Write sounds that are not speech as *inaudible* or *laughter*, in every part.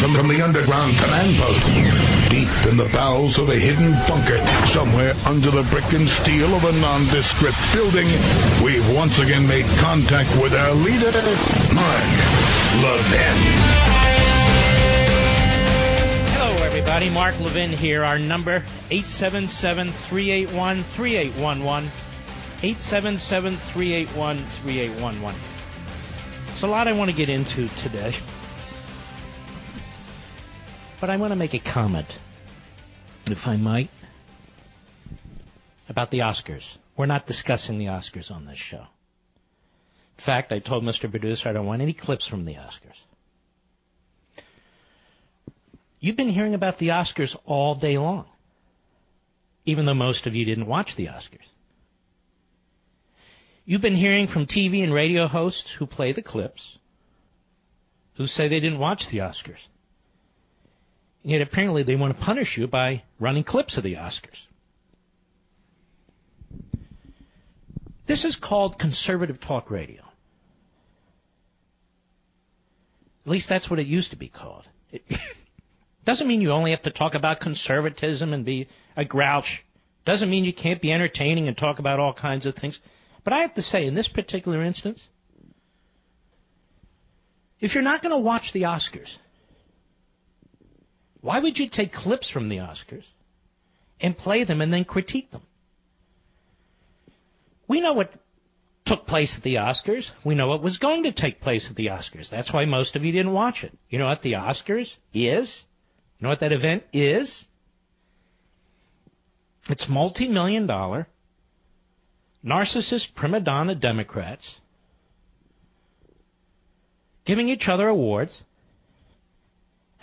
broadcasting from, the underground command post, deep in the bowels of a hidden bunker, somewhere under the brick and steel of a nondescript building, we've once again made contact with our leader, Mark Levin. Hello, everybody. Mark Levin here. Our number, 877-381-3811. 877-381-3811. There's a lot I want to get into today. But I want to make a comment, if I might, about the Oscars. We're not discussing the Oscars on this show. In fact, I told Mr. Producer I don't want any clips from the Oscars. You've been hearing about the Oscars all day long, even though most of you didn't watch the Oscars. You've been hearing from TV and radio hosts who play the clips, who say they didn't watch the Oscars. Yet apparently they want to punish you by running clips of the Oscars. This is called conservative talk radio. At least that's what it used to be called. It *laughs* doesn't mean you only have to talk about conservatism and be a grouch. Doesn't mean you can't be entertaining and talk about all kinds of things. But I have to say, in this particular instance, if you're not going to watch the Oscars, why would you take clips from the Oscars and play them and then critique them? We know what took place at the Oscars. We know what was going to take place at the Oscars. That's why most of you didn't watch it. You know what the Oscars is? You know what that event is? It's multi-million dollar narcissist prima donna Democrats giving each other awards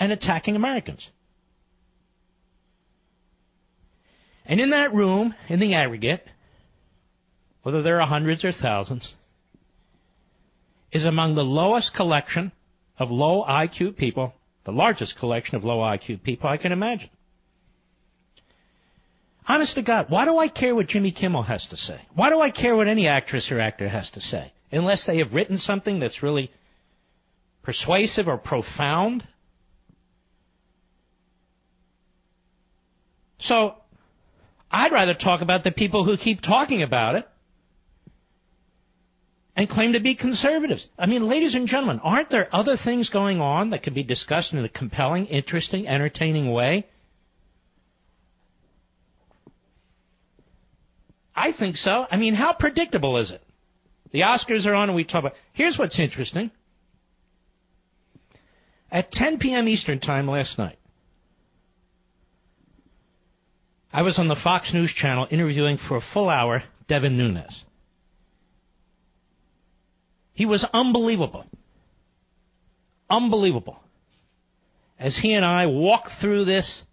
and attacking Americans. And in that room, in the aggregate, whether there are hundreds or thousands, is among the lowest collection of low IQ people, the largest collection of low IQ people I can imagine. Honest to God, why do I care what Jimmy Kimmel has to say? Why do I care what any actress or actor has to say? Unless they have written something that's really persuasive or profound. So, I'd rather talk about the people who keep talking about it and claim to be conservatives. I mean, ladies and gentlemen, aren't there other things going on that could be discussed in a compelling, interesting, entertaining way? I think so. I mean, how predictable is it? The Oscars are on and we talk about. Here's what's interesting. At 10 p.m. Eastern Time last night, I was on the Fox News channel interviewing for a full hour Devin Nunes. He was unbelievable. Unbelievable. As he and I walked through this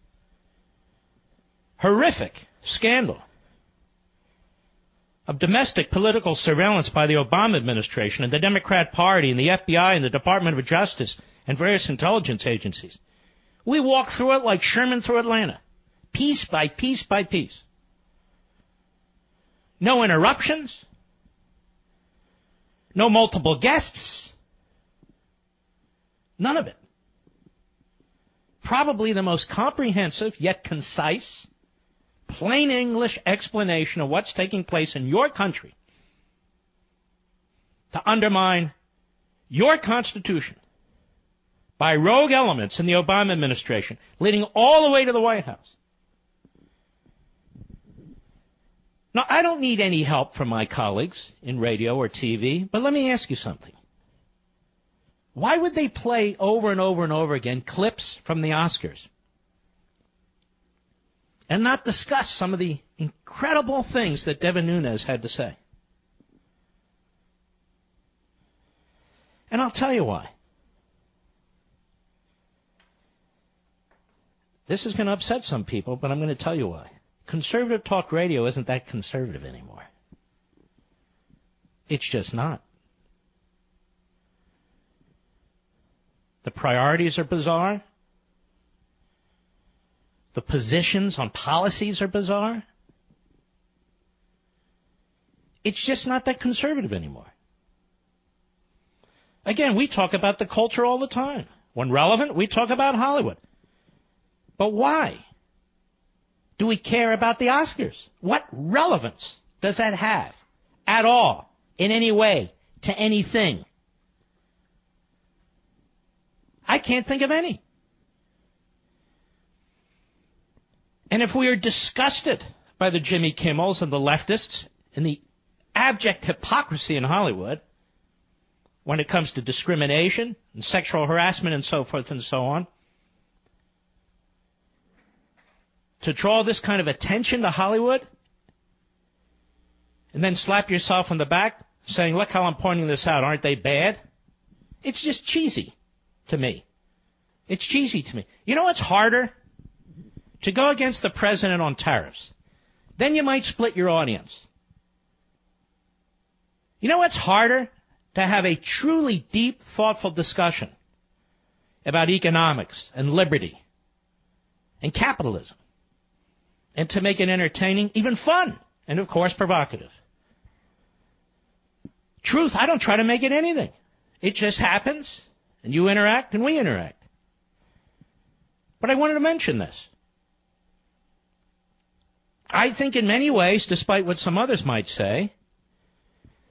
horrific scandal of domestic political surveillance by the Obama administration and the Democrat Party and the FBI and the Department of Justice and various intelligence agencies. We walked through it like Sherman through Atlanta, piece by piece by piece. No interruptions, no multiple guests, none of it. Probably the most comprehensive yet concise plain English explanation of what's taking place in your country to undermine your Constitution by rogue elements in the Obama administration, leading all the way to the White House. Now, I don't need any help from my colleagues in radio or TV, but let me ask you something. Why would they play over and over and over again clips from the Oscars? and not discuss some of the incredible things that Devin Nunes had to say. And I'll tell you why. This is going to upset some people, but I'm going to tell you why. Conservative talk radio isn't that conservative anymore. It's just not. The priorities are bizarre. The positions on policies are bizarre. It's just not that conservative anymore. Again, we talk about the culture all the time. When relevant, we talk about Hollywood. But why? Do we care about the Oscars? What relevance does that have at all, in any way, to anything? I can't think of any. And if we are disgusted by the Jimmy Kimmels and the leftists and the abject hypocrisy in Hollywood when it comes to discrimination and sexual harassment and so forth and so on, to draw this kind of attention to Hollywood and then slap yourself on the back saying, look how I'm pointing this out. Aren't they bad? It's just cheesy to me. It's cheesy to me. You know what's harder? To go against the president on tariffs. Then you might split your audience. You know what's harder? To have a truly deep, thoughtful discussion about economics and liberty and capitalism and to make it entertaining, even fun, and of course provocative. Truth, I don't try to make it anything. It just happens, and you interact and we interact. But I wanted to mention this. I think in many ways, despite what some others might say,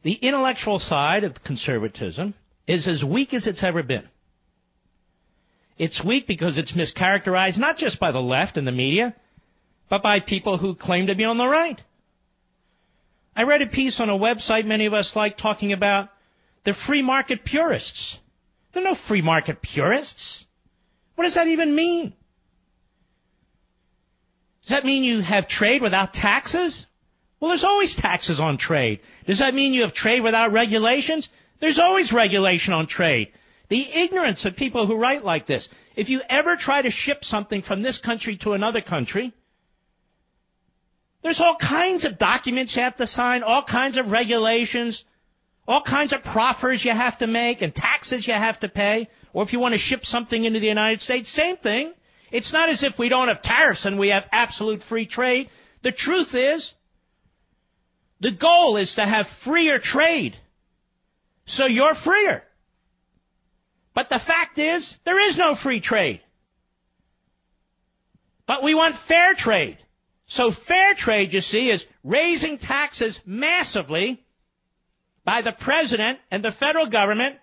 the intellectual side of conservatism is as weak as it's ever been. It's weak because it's mischaracterized not just by the left and the media, but by people who claim to be on the right. I read a piece on a website many of us like talking about the free market purists. There are no free market purists. What does that even mean? Does that mean you have trade without taxes? Well, there's always taxes on trade. Does that mean you have trade without regulations? There's always regulation on trade. The ignorance of people who write like this. If you ever try to ship something from this country to another country, there's all kinds of documents you have to sign, all kinds of regulations, all kinds of proffers you have to make and taxes you have to pay. Or if you want to ship something into the United States, same thing. It's not as if we don't have tariffs and we have absolute free trade. The truth is, the goal is to have freer trade. So you're freer. But the fact is, there is no free trade. But we want fair trade. So fair trade, you see, is raising taxes massively by the president and the federal government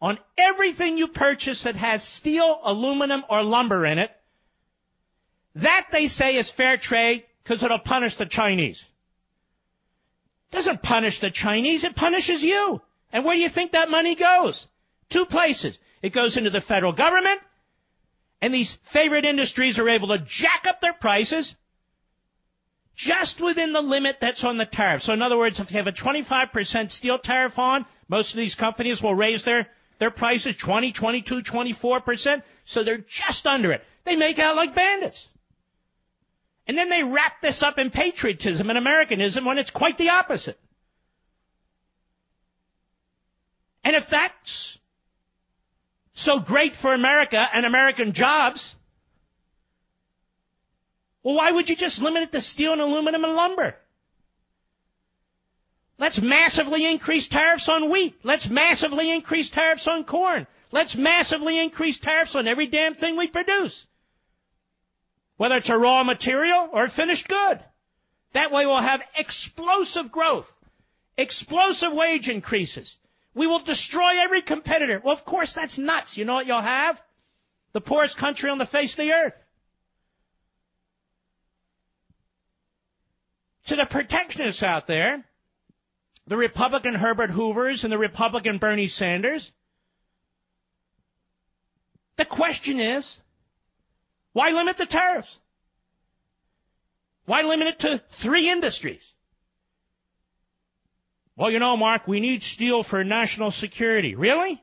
on everything you purchase that has steel, aluminum, or lumber in it that they say is fair trade because it'll punish the Chinese. It doesn't punish the Chinese, it punishes you. And where do you think that money goes? Two places. It goes into the federal government, and these favorite industries are able to jack up their prices just within the limit that's on the tariff. So in other words, if you have a 25% steel tariff on, most of these companies will raise their, their prices 20, 22, 24%. So they're just under it. They make out like bandits. And then they wrap this up in patriotism and Americanism when it's quite the opposite. And if that's so great for America and American jobs, well, why would you just limit it to steel and aluminum and lumber? Let's massively increase tariffs on wheat. Let's massively increase tariffs on corn. Let's massively increase tariffs on every damn thing we produce whether it's a raw material or a finished good. That way we'll have explosive growth, explosive wage increases. We will destroy every competitor. Well, of course, that's nuts. You know what you'll have? The poorest country on the face of the earth. To the protectionists out there, the Republican Herbert Hoovers and the Republican Bernie Sanders, the question is, why limit the tariffs? Why limit it to three industries? Well, you know, Mark, we need steel for national security. Really?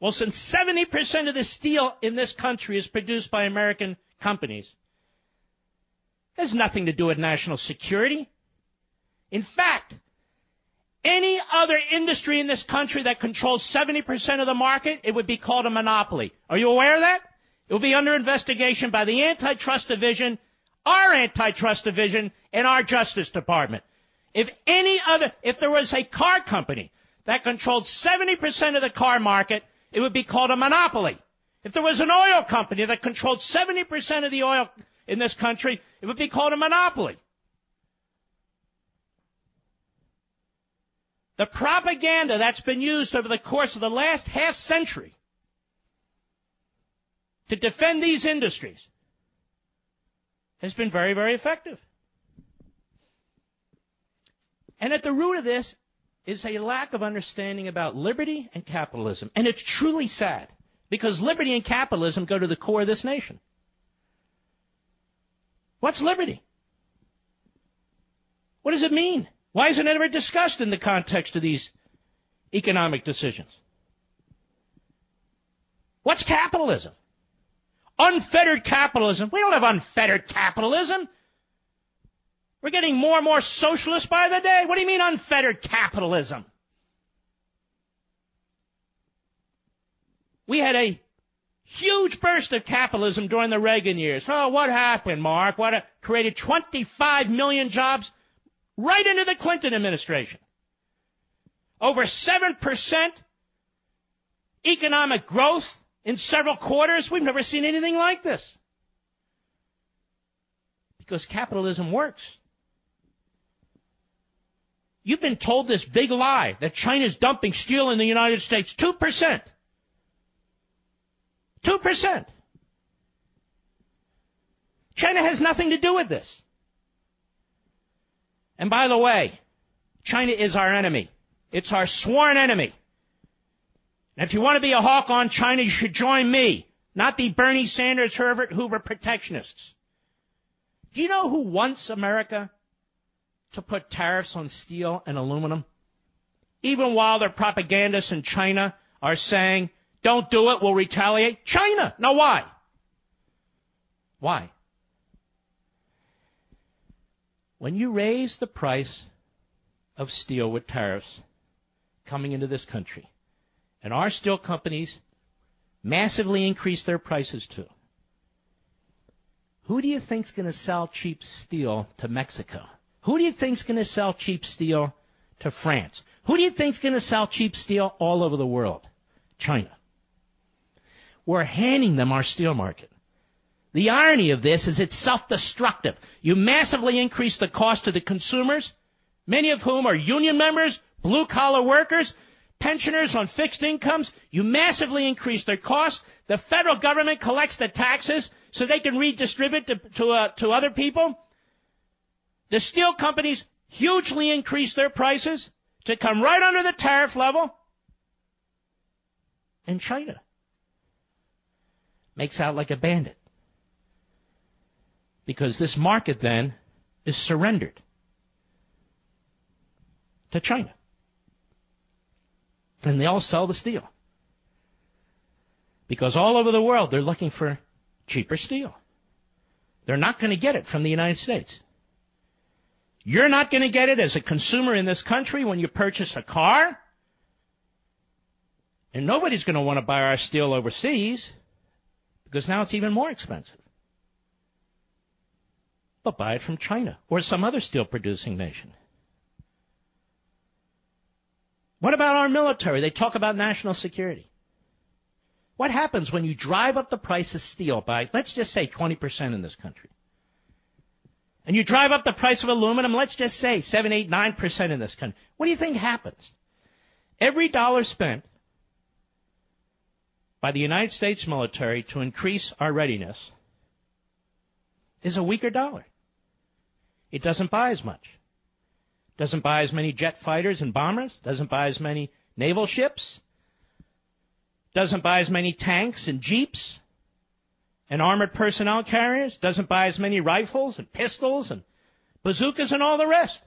Well, since 70% of the steel in this country is produced by American companies, there's nothing to do with national security. In fact, any other industry in this country that controls 70% of the market, it would be called a monopoly. Are you aware of that? It will be under investigation by the Antitrust Division, our Antitrust Division, and our Justice Department. If any other, if there was a car company that controlled 70% of the car market, it would be called a monopoly. If there was an oil company that controlled 70% of the oil in this country, it would be called a monopoly. The propaganda that's been used over the course of the last half century to defend these industries has been very, very effective. And at the root of this is a lack of understanding about liberty and capitalism. And it's truly sad because liberty and capitalism go to the core of this nation. What's liberty? What does it mean? Why isn't it ever discussed in the context of these economic decisions? What's capitalism? Unfettered capitalism. We don't have unfettered capitalism. We're getting more and more socialist by the day. What do you mean unfettered capitalism? We had a huge burst of capitalism during the Reagan years. Oh, what happened, Mark? What created 25 million jobs right into the Clinton administration. Over 7% economic growth in several quarters. We've never seen anything like this. Because capitalism works. You've been told this big lie that China's dumping steel in the United States. 2%. 2%. China has nothing to do with this. And by the way, China is our enemy. It's our sworn enemy. And if you want to be a hawk on China, you should join me, not the Bernie Sanders, Herbert Hoover protectionists. Do you know who wants America to put tariffs on steel and aluminum? Even while their propagandists in China are saying, don't do it, we'll retaliate. China. Now why? Why? When you raise the price of steel with tariffs coming into this country, and our steel companies massively increase their prices too, who do you think's going to sell cheap steel to Mexico? Who do you think's going to sell cheap steel to France? Who do you think's going to sell cheap steel all over the world? China. We're handing them our steel market. The irony of this is it's self-destructive. You massively increase the cost to the consumers, many of whom are union members, blue collar workers, pensioners on fixed incomes. You massively increase their costs. The federal government collects the taxes so they can redistribute to, to, uh, to other people. The steel companies hugely increase their prices to come right under the tariff level. And China makes out like a bandit because this market then is surrendered to China. And they all sell the steel. Because all over the world they're looking for cheaper steel. They're not going to get it from the United States. You're not going to get it as a consumer in this country when you purchase a car. And nobody's going to want to buy our steel overseas because now it's even more expensive. They'll buy it from China or some other steel producing nation. What about our military? They talk about national security. What happens when you drive up the price of steel by, let's just say 20% in this country? And you drive up the price of aluminum, let's just say 7, 8, 9% in this country. What do you think happens? Every dollar spent by the United States military to increase our readiness is a weaker dollar. It doesn't buy as much. Doesn't buy as many jet fighters and bombers. Doesn't buy as many naval ships. Doesn't buy as many tanks and jeeps and armored personnel carriers. Doesn't buy as many rifles and pistols and bazookas and all the rest.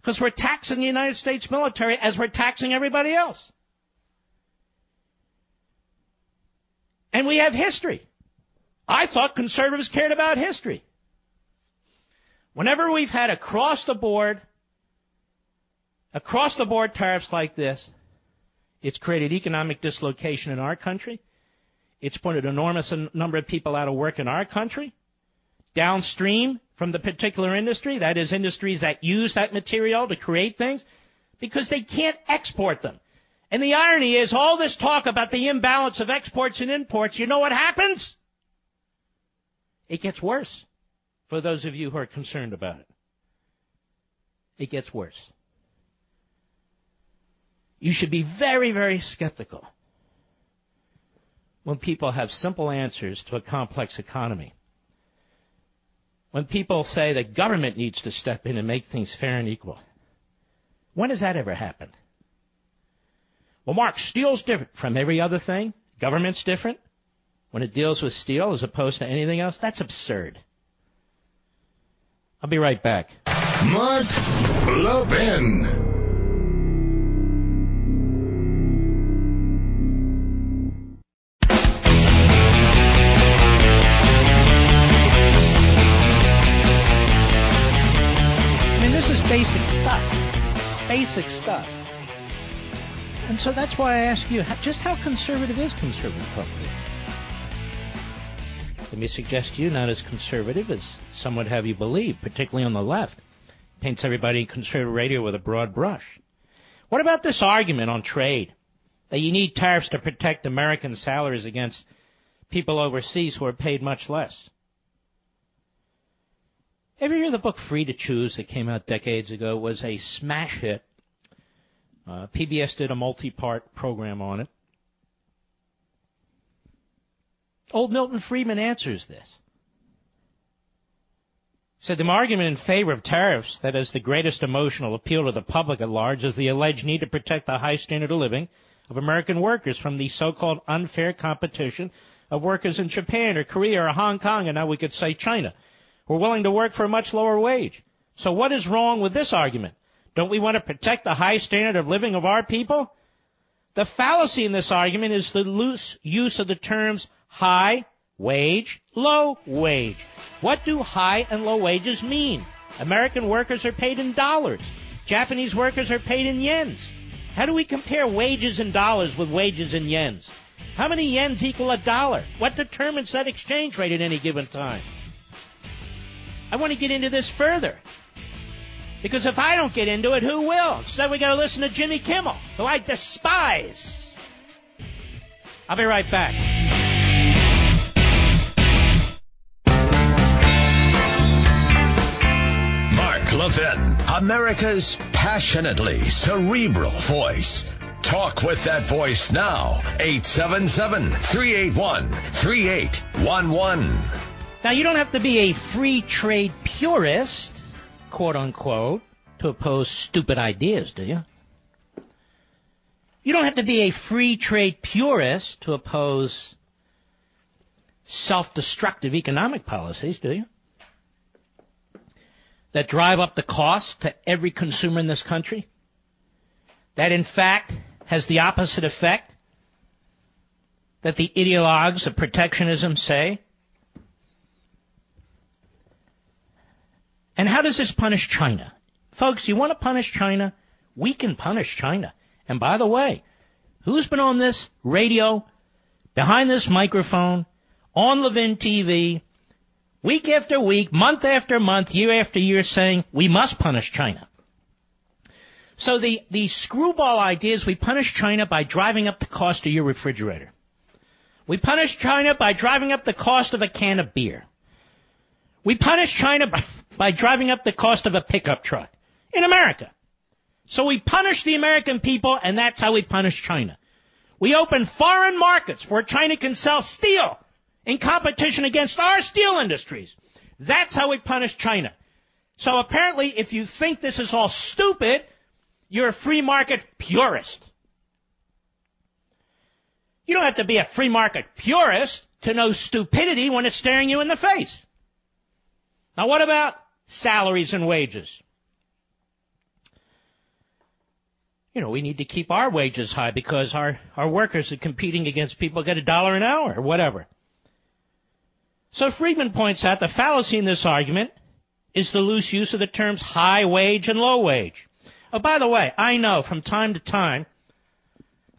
Because we're taxing the United States military as we're taxing everybody else. And we have history. I thought conservatives cared about history. Whenever we've had across the board, across the board tariffs like this, it's created economic dislocation in our country. It's put an enormous number of people out of work in our country. Downstream from the particular industry, that is industries that use that material to create things, because they can't export them. And the irony is all this talk about the imbalance of exports and imports, you know what happens? It gets worse for those of you who are concerned about it. It gets worse. You should be very, very skeptical when people have simple answers to a complex economy. When people say that government needs to step in and make things fair and equal. When has that ever happened? Well, Mark, steel's different from every other thing. Government's different when it deals with steel as opposed to anything else. That's absurd. I'll be right back. Mark Levin. I mean, this is basic stuff. Basic stuff. And so that's why I ask you, just how conservative is conservative radio? Let me suggest to you, not as conservative as some would have you believe, particularly on the left. Paints everybody in conservative radio with a broad brush. What about this argument on trade? That you need tariffs to protect American salaries against people overseas who are paid much less. Ever hear the book Free to Choose that came out decades ago? Was a smash hit. Uh, PBS did a multi-part program on it. Old Milton Friedman answers this. Said the argument in favor of tariffs that has the greatest emotional appeal to the public at large is the alleged need to protect the high standard of living of American workers from the so-called unfair competition of workers in Japan or Korea or Hong Kong, and now we could say China, who are willing to work for a much lower wage. So what is wrong with this argument? Don't we want to protect the high standard of living of our people? The fallacy in this argument is the loose use of the terms high wage, low wage. What do high and low wages mean? American workers are paid in dollars. Japanese workers are paid in yens. How do we compare wages in dollars with wages in yens? How many yens equal a dollar? What determines that exchange rate at any given time? I want to get into this further. Because if I don't get into it, who will? Instead, we got to listen to Jimmy Kimmel, who I despise. I'll be right back. Mark Levin, America's passionately cerebral voice. Talk with that voice now. 877 381 3811. Now, you don't have to be a free trade purist, quote unquote, to oppose stupid ideas, do you? You don't have to be a free trade purist to oppose self-destructive economic policies, do you? That drive up the cost to every consumer in this country? That in fact has the opposite effect that the ideologues of protectionism say? And how does this punish China? Folks, you want to punish China? We can punish China. And by the way, who's been on this radio, behind this microphone, on Levin TV, week after week, month after month, year after year saying we must punish China? So the, the screwball idea is we punish China by driving up the cost of your refrigerator. We punish China by driving up the cost of a can of beer. We punish China by, by driving up the cost of a pickup truck in America. So we punish the American people and that's how we punish China. We open foreign markets where China can sell steel in competition against our steel industries. That's how we punish China. So apparently if you think this is all stupid, you're a free market purist. You don't have to be a free market purist to know stupidity when it's staring you in the face. Now what about salaries and wages? You know, we need to keep our wages high because our, our workers are competing against people who get a dollar an hour or whatever. So Friedman points out the fallacy in this argument is the loose use of the terms high wage and low wage. Oh, by the way, I know from time to time,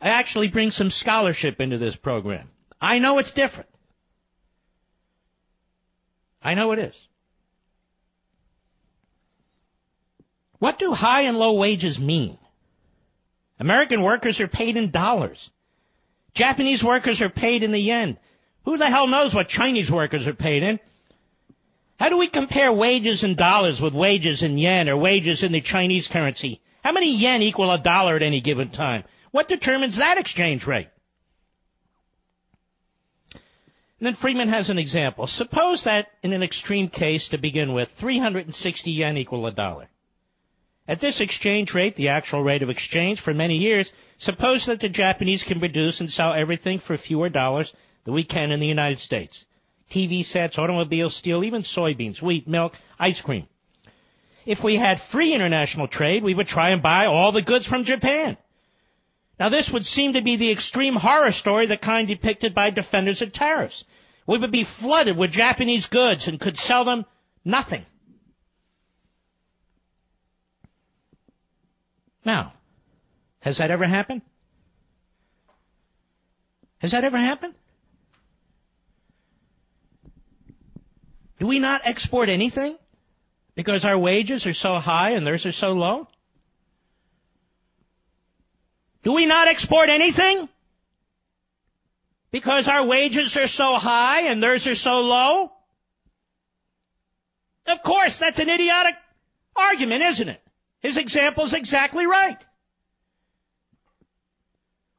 I actually bring some scholarship into this program. I know it's different. I know it is. What do high and low wages mean? American workers are paid in dollars. Japanese workers are paid in the yen. Who the hell knows what Chinese workers are paid in? How do we compare wages in dollars with wages in yen or wages in the Chinese currency? How many yen equal a dollar at any given time? What determines that exchange rate? And then Friedman has an example. Suppose that in an extreme case to begin with, 360 yen equal a dollar. At this exchange rate, the actual rate of exchange for many years, suppose that the Japanese can produce and sell everything for fewer dollars than we can in the United States. TV sets, automobiles, steel, even soybeans, wheat, milk, ice cream. If we had free international trade, we would try and buy all the goods from Japan. Now this would seem to be the extreme horror story, the kind depicted by defenders of tariffs. We would be flooded with Japanese goods and could sell them nothing. Now, has that ever happened? Has that ever happened? Do we not export anything because our wages are so high and theirs are so low? Do we not export anything because our wages are so high and theirs are so low? Of course, that's an idiotic argument, isn't it? His example is exactly right.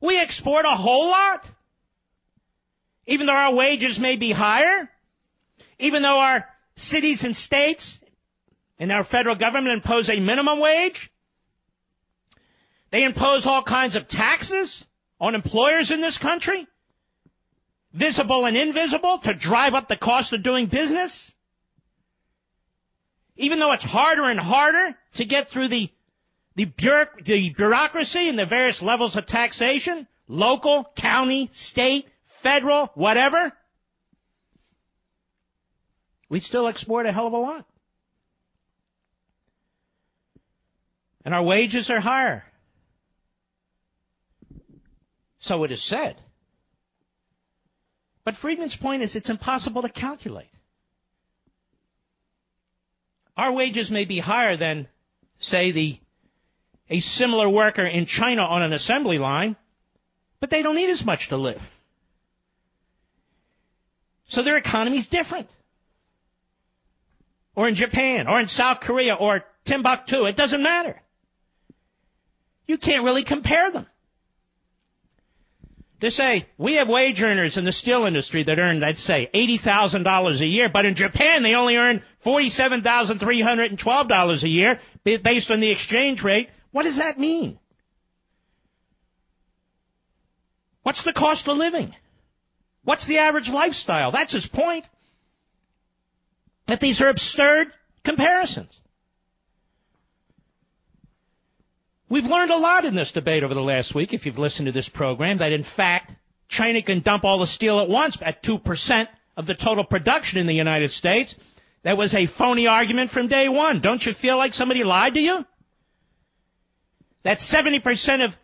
We export a whole lot. Even though our wages may be higher, even though our cities and states and our federal government impose a minimum wage, they impose all kinds of taxes on employers in this country, visible and invisible, to drive up the cost of doing business. Even though it's harder and harder to get through the the, bureauc- the bureaucracy and the various levels of taxation, local, county, state, federal, whatever, we still export a hell of a lot. And our wages are higher. So it is said. But Friedman's point is it's impossible to calculate. Our wages may be higher than, say, the a similar worker in China on an assembly line, but they don't need as much to live. So their economy's different. Or in Japan, or in South Korea, or Timbuktu, it doesn't matter. You can't really compare them. To say, we have wage earners in the steel industry that earn, let's say, $80,000 a year, but in Japan they only earn $47,312 a year based on the exchange rate what does that mean? What's the cost of living? What's the average lifestyle? That's his point. That these are absurd comparisons. We've learned a lot in this debate over the last week, if you've listened to this program, that in fact, China can dump all the steel at once at 2% of the total production in the United States. That was a phony argument from day one. Don't you feel like somebody lied to you? that 70% of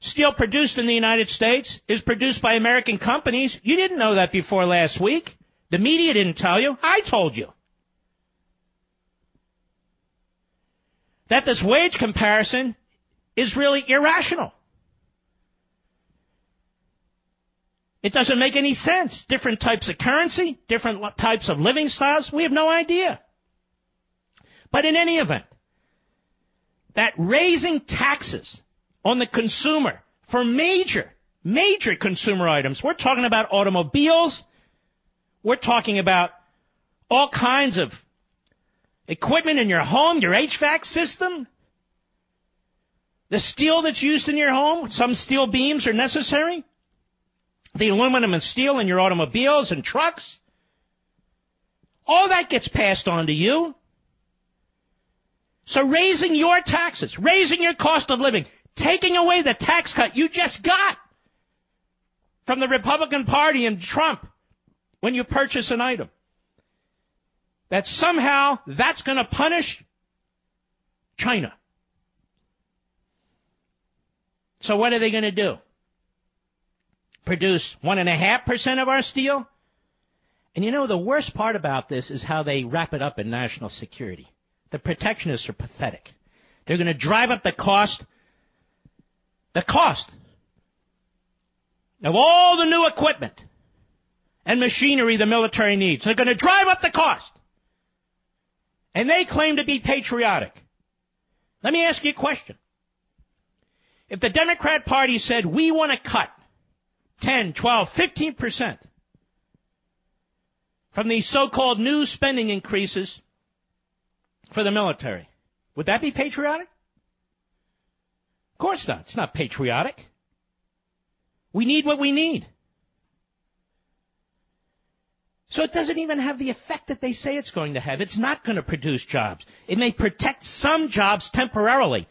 steel produced in the United States is produced by American companies. You didn't know that before last week. The media didn't tell you. I told you. That this wage comparison is really irrational. It doesn't make any sense. Different types of currency, different types of living styles, we have no idea. But in any event, that raising taxes on the consumer for major, major consumer items, we're talking about automobiles, we're talking about all kinds of equipment in your home, your HVAC system, the steel that's used in your home, some steel beams are necessary, the aluminum and steel in your automobiles and trucks, all that gets passed on to you. So raising your taxes, raising your cost of living, taking away the tax cut you just got from the Republican Party and Trump when you purchase an item. That somehow that's going to punish China. So what are they going to do? Produce one and a half percent of our steel? And you know, the worst part about this is how they wrap it up in national security. The protectionists are pathetic. They're going to drive up the cost the cost of all the new equipment and machinery the military needs. They're going to drive up the cost. And they claim to be patriotic. Let me ask you a question. If the Democrat Party said, we want to cut 10, 12, 15% from these so-called new spending increases for the military, would that be patriotic? Of course not. It's not patriotic. We need what we need. So it doesn't even have the effect that they say it's going to have. It's not going to produce jobs. It may protect some jobs temporarily.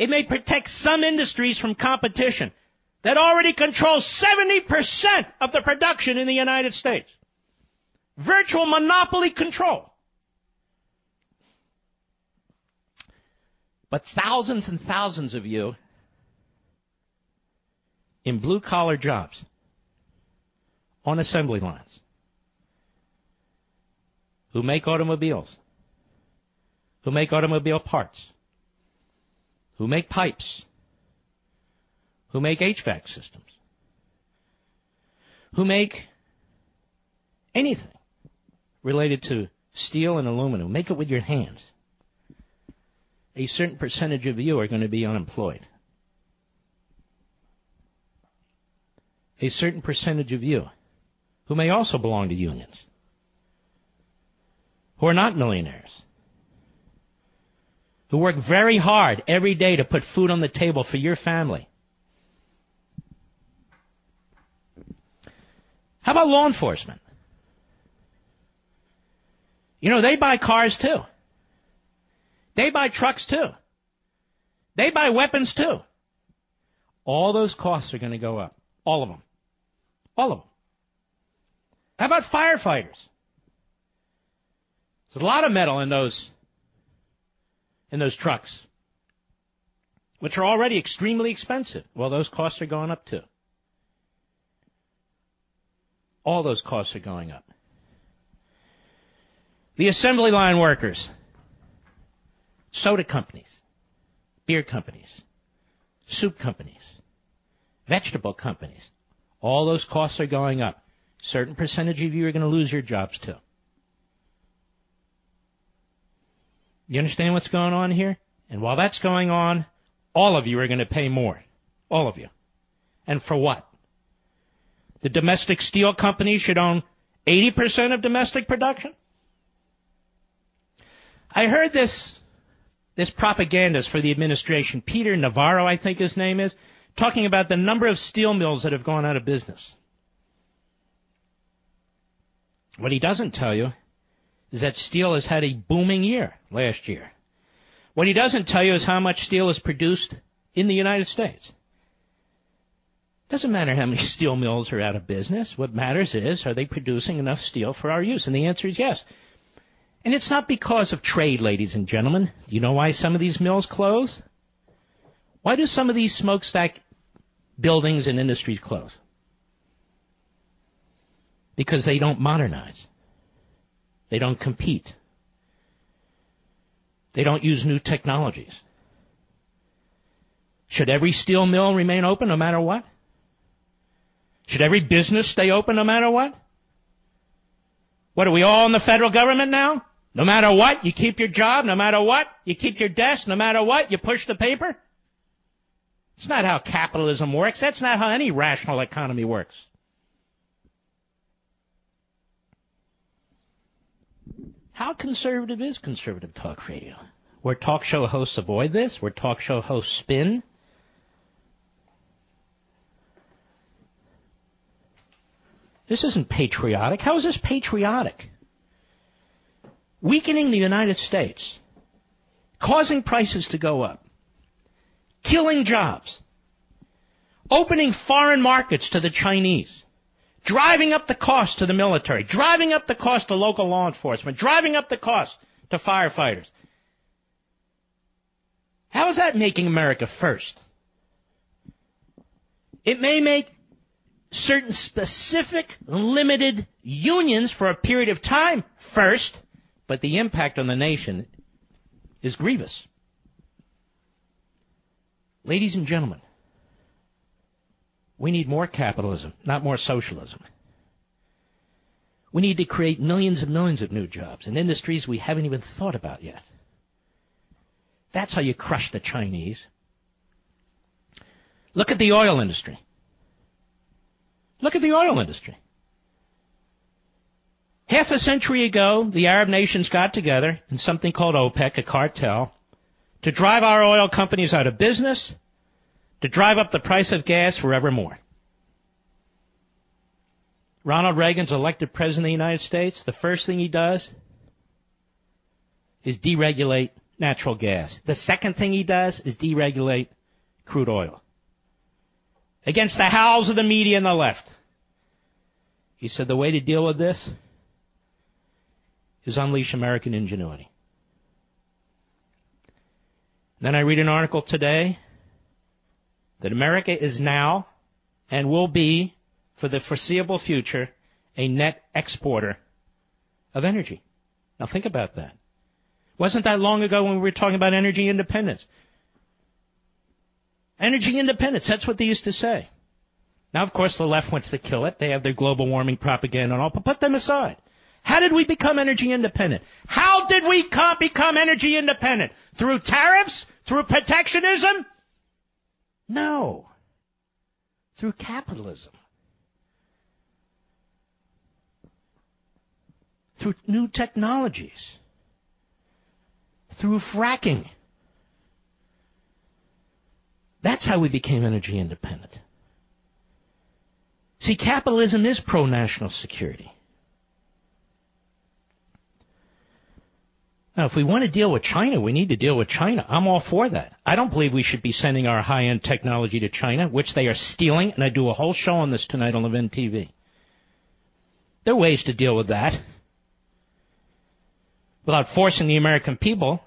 It may protect some industries from competition that already controls 70% of the production in the United States. Virtual monopoly control. But thousands and thousands of you in blue collar jobs on assembly lines who make automobiles, who make automobile parts, who make pipes, who make HVAC systems, who make anything related to steel and aluminum, make it with your hands. A certain percentage of you are going to be unemployed. A certain percentage of you who may also belong to unions who are not millionaires, who work very hard every day to put food on the table for your family. How about law enforcement? You know, they buy cars too. They buy trucks too. They buy weapons too. All those costs are going to go up. All of them. All of them. How about firefighters? There's a lot of metal in those in those trucks, which are already extremely expensive. Well, those costs are going up too. All those costs are going up. The assembly line workers, soda companies, beer companies, soup companies, vegetable companies, all those costs are going up. Certain percentage of you are going to lose your jobs too. You understand what's going on here? And while that's going on, all of you are going to pay more. All of you. And for what? The domestic steel companies should own 80% of domestic production? I heard this, this propagandist for the administration, Peter Navarro, I think his name is, talking about the number of steel mills that have gone out of business. What he doesn't tell you is that steel has had a booming year last year. What he doesn't tell you is how much steel is produced in the United States. Doesn't matter how many *laughs* steel mills are out of business. What matters is, are they producing enough steel for our use? And the answer is yes. And it's not because of trade, ladies and gentlemen. Do you know why some of these mills close? Why do some of these smokestack buildings and industries close? Because they don't modernize. They don't compete. They don't use new technologies. Should every steel mill remain open no matter what? Should every business stay open no matter what? What are we all in the federal government now? No matter what, you keep your job. No matter what, you keep your desk. No matter what, you push the paper. It's not how capitalism works. That's not how any rational economy works. How conservative is conservative talk radio? Where talk show hosts avoid this? Where talk show hosts spin? This isn't patriotic. How is this patriotic? Weakening the United States, causing prices to go up, killing jobs, opening foreign markets to the Chinese, driving up the cost to the military, driving up the cost to local law enforcement, driving up the cost to firefighters. How is that making America first? It may make certain specific limited unions for a period of time first, but the impact on the nation is grievous. Ladies and gentlemen, We need more capitalism, not more socialism. We need to create millions and millions of new jobs in industries we haven't even thought about yet. That's how you crush the Chinese. Look at the oil industry. Look at the oil industry. Half a century ago, the Arab nations got together in something called OPEC, a cartel, to drive our oil companies out of business, to drive up the price of gas forevermore. Ronald Reagan's elected president of the United States, the first thing he does is deregulate natural gas. The second thing he does is deregulate crude oil. Against the howls of the media and the left. He said the way to deal with this is unleash American ingenuity. Then I read an article today that America is now and will be for the foreseeable future a net exporter of energy. Now think about that. Wasn't that long ago when we were talking about energy independence? Energy independence, that's what they used to say. Now, of course, the left wants to kill it. They have their global warming propaganda and all, but put them aside. How did we become energy independent? How did we become energy independent? Through tariffs? Through protectionism? No. Through capitalism. Through new technologies. Through fracking. That's how we became energy independent. See, capitalism is pro-national security. Now, if we want to deal with China, we need to deal with China. I'm all for that. I don't believe we should be sending our high-end technology to China, which they are stealing, and I do a whole show on this tonight on Levin TV. There are ways to deal with that without forcing the American people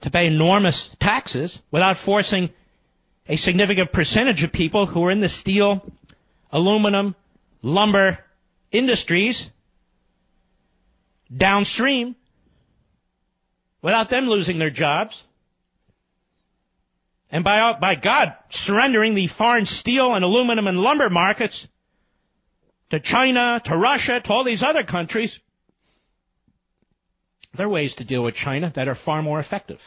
to pay enormous taxes, without forcing a significant percentage of people who are in the steel, aluminum, lumber industries downstream without them losing their jobs. And by, by God, surrendering the foreign steel and aluminum and lumber markets to China, to Russia, to all these other countries, there are ways to deal with China that are far more effective.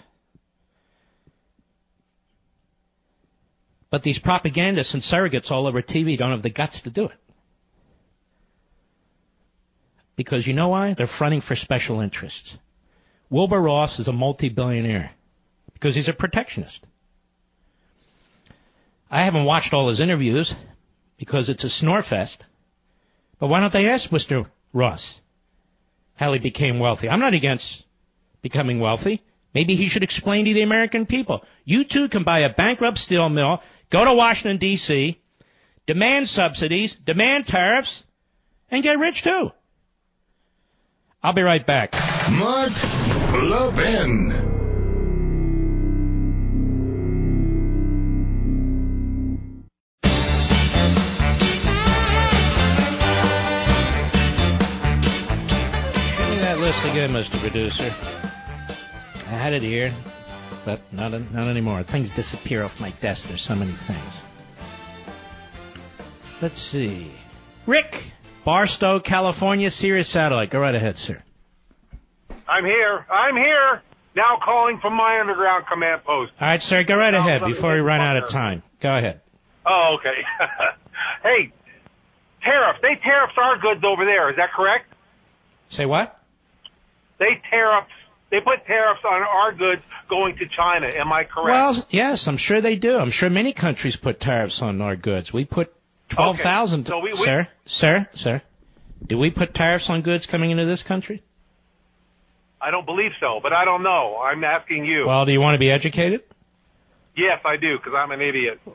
But these propagandists and surrogates all over TV don't have the guts to do it. Because you know why? They're fronting for special interests. Wilbur Ross is a multi-billionaire because he's a protectionist. I haven't watched all his interviews because it's a snore fest. But why don't they ask Mr. Ross how he became wealthy? I'm not against becoming wealthy. Maybe he should explain to the American people. You too can buy a bankrupt steel mill, go to Washington D.C., demand subsidies, demand tariffs, and get rich too. I'll be right back. List again, Mr. Producer. I had it here, but not not anymore. Things disappear off my desk. There's so many things. Let's see. Rick, Barstow, California, Sirius Satellite. Go right ahead, sir. I'm here. I'm here. Now calling from my underground command post. All right, sir. Go right ahead before we run out of time. Go ahead. Oh, okay. *laughs* hey, tariffs. They tariffs our goods over there. Is that correct? Say what? They tariffs. They put tariffs on our goods going to China. Am I correct? Well, yes, I'm sure they do. I'm sure many countries put tariffs on our goods. We put twelve thousand. Okay. So we- we- sir, sir, sir. Do we put tariffs on goods coming into this country? I don't believe so, but I don't know. I'm asking you. Well, do you want to be educated? yes, I do, because I'm an idiot. *laughs*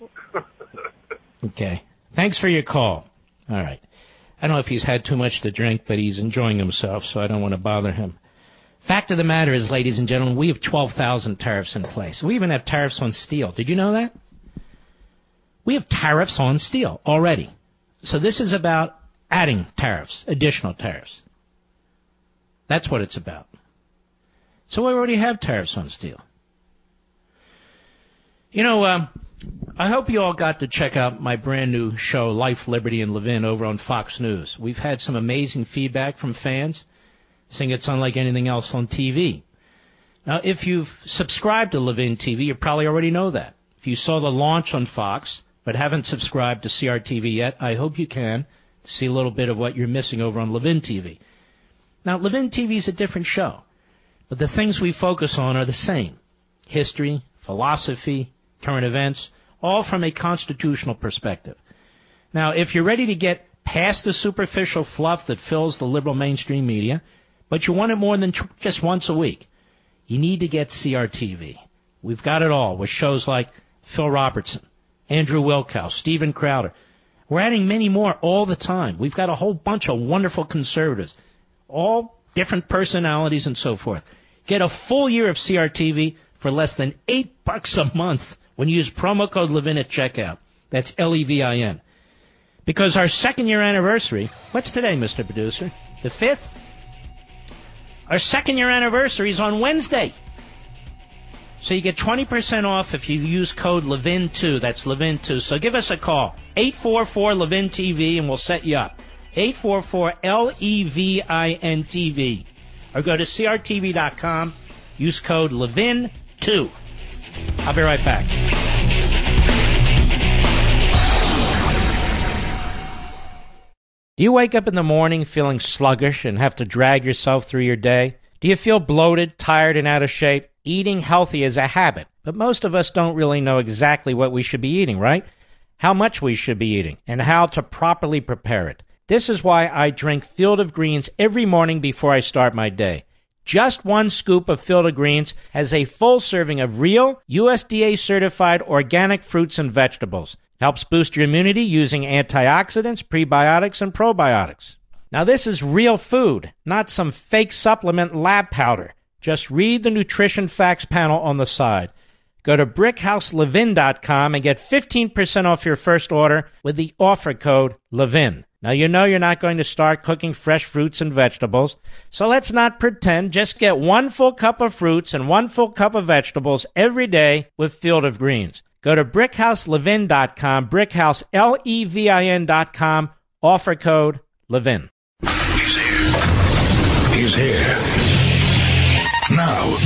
Okay. Thanks for your call. All right. I don't know if he's had too much to drink, but he's enjoying himself, so I don't want to bother him. Fact of the matter is, ladies and gentlemen, we have 12,000 tariffs in place. We even have tariffs on steel. Did you know that? We have tariffs on steel already. So this is about adding tariffs, additional tariffs. That's what it's about. So we already have tariffs on steel. You know, um, I hope you all got to check out my brand new show, Life, Liberty, and Levin, over on Fox News. We've had some amazing feedback from fans saying it's unlike anything else on TV. Now, if you've subscribed to Levin TV, you probably already know that. If you saw the launch on Fox, but haven't subscribed to CRTV yet, I hope you can see a little bit of what you're missing over on Levin TV. Now, Levin TV is a different show, but the things we focus on are the same. History, philosophy, current events, all from a constitutional perspective. Now, if you're ready to get past the superficial fluff that fills the liberal mainstream media, but you want it more than just once a week, you need to get CRTV. We've got it all with shows like Phil Robertson, Andrew Wilkow, Steven Crowder. We're adding many more all the time. We've got a whole bunch of wonderful conservatives, all different personalities and so forth. Get a full year of CRTV for less than eight bucks a month when you use promo code Levin at checkout. That's L-E-V-I-N. Because our second year anniversary, what's today, Mr. Producer? The fifth? Our second year anniversary is on Wednesday. So you get 20% off if you use code Levin2. That's Levin2. So give us a call. 844 Levin TV and we'll set you up. 844 L E V I N TV. Or go to CRTV.com. Use code Levin2. I'll be right back. Do you wake up in the morning feeling sluggish and have to drag yourself through your day? Do you feel bloated, tired, and out of shape? Eating healthy is a habit, but most of us don't really know exactly what we should be eating, right? How much we should be eating, and how to properly prepare it. This is why I drink Field of Greens every morning before I start my day. Just one scoop of Field of Greens has a full serving of real, USDA certified organic fruits and vegetables. Helps boost your immunity using antioxidants, prebiotics, and probiotics. Now, this is real food, not some fake supplement lab powder. Just read the nutrition facts panel on the side. Go to brickhouselevin.com and get 15% off your first order with the offer code LEVIN. Now, you know you're not going to start cooking fresh fruits and vegetables, so let's not pretend. Just get one full cup of fruits and one full cup of vegetables every day with Field of Greens. Go to brickhouselevin.com, brickhouse.levin.com, offer code LEVIN. He's here. He's here.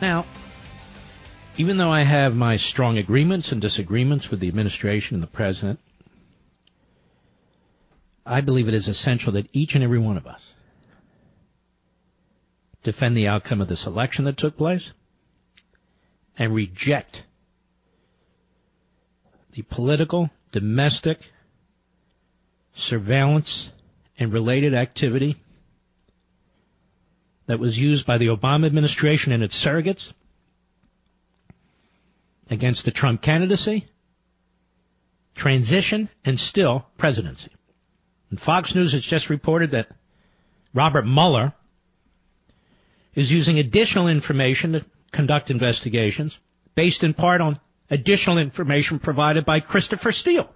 Now, even though I have my strong agreements and disagreements with the administration and the president, I believe it is essential that each and every one of us defend the outcome of this election that took place and reject the political, domestic, surveillance, and related activity that was used by the Obama administration and its surrogates against the Trump candidacy, transition, and still presidency. And Fox News has just reported that Robert Mueller is using additional information to conduct investigations based in part on additional information provided by Christopher Steele.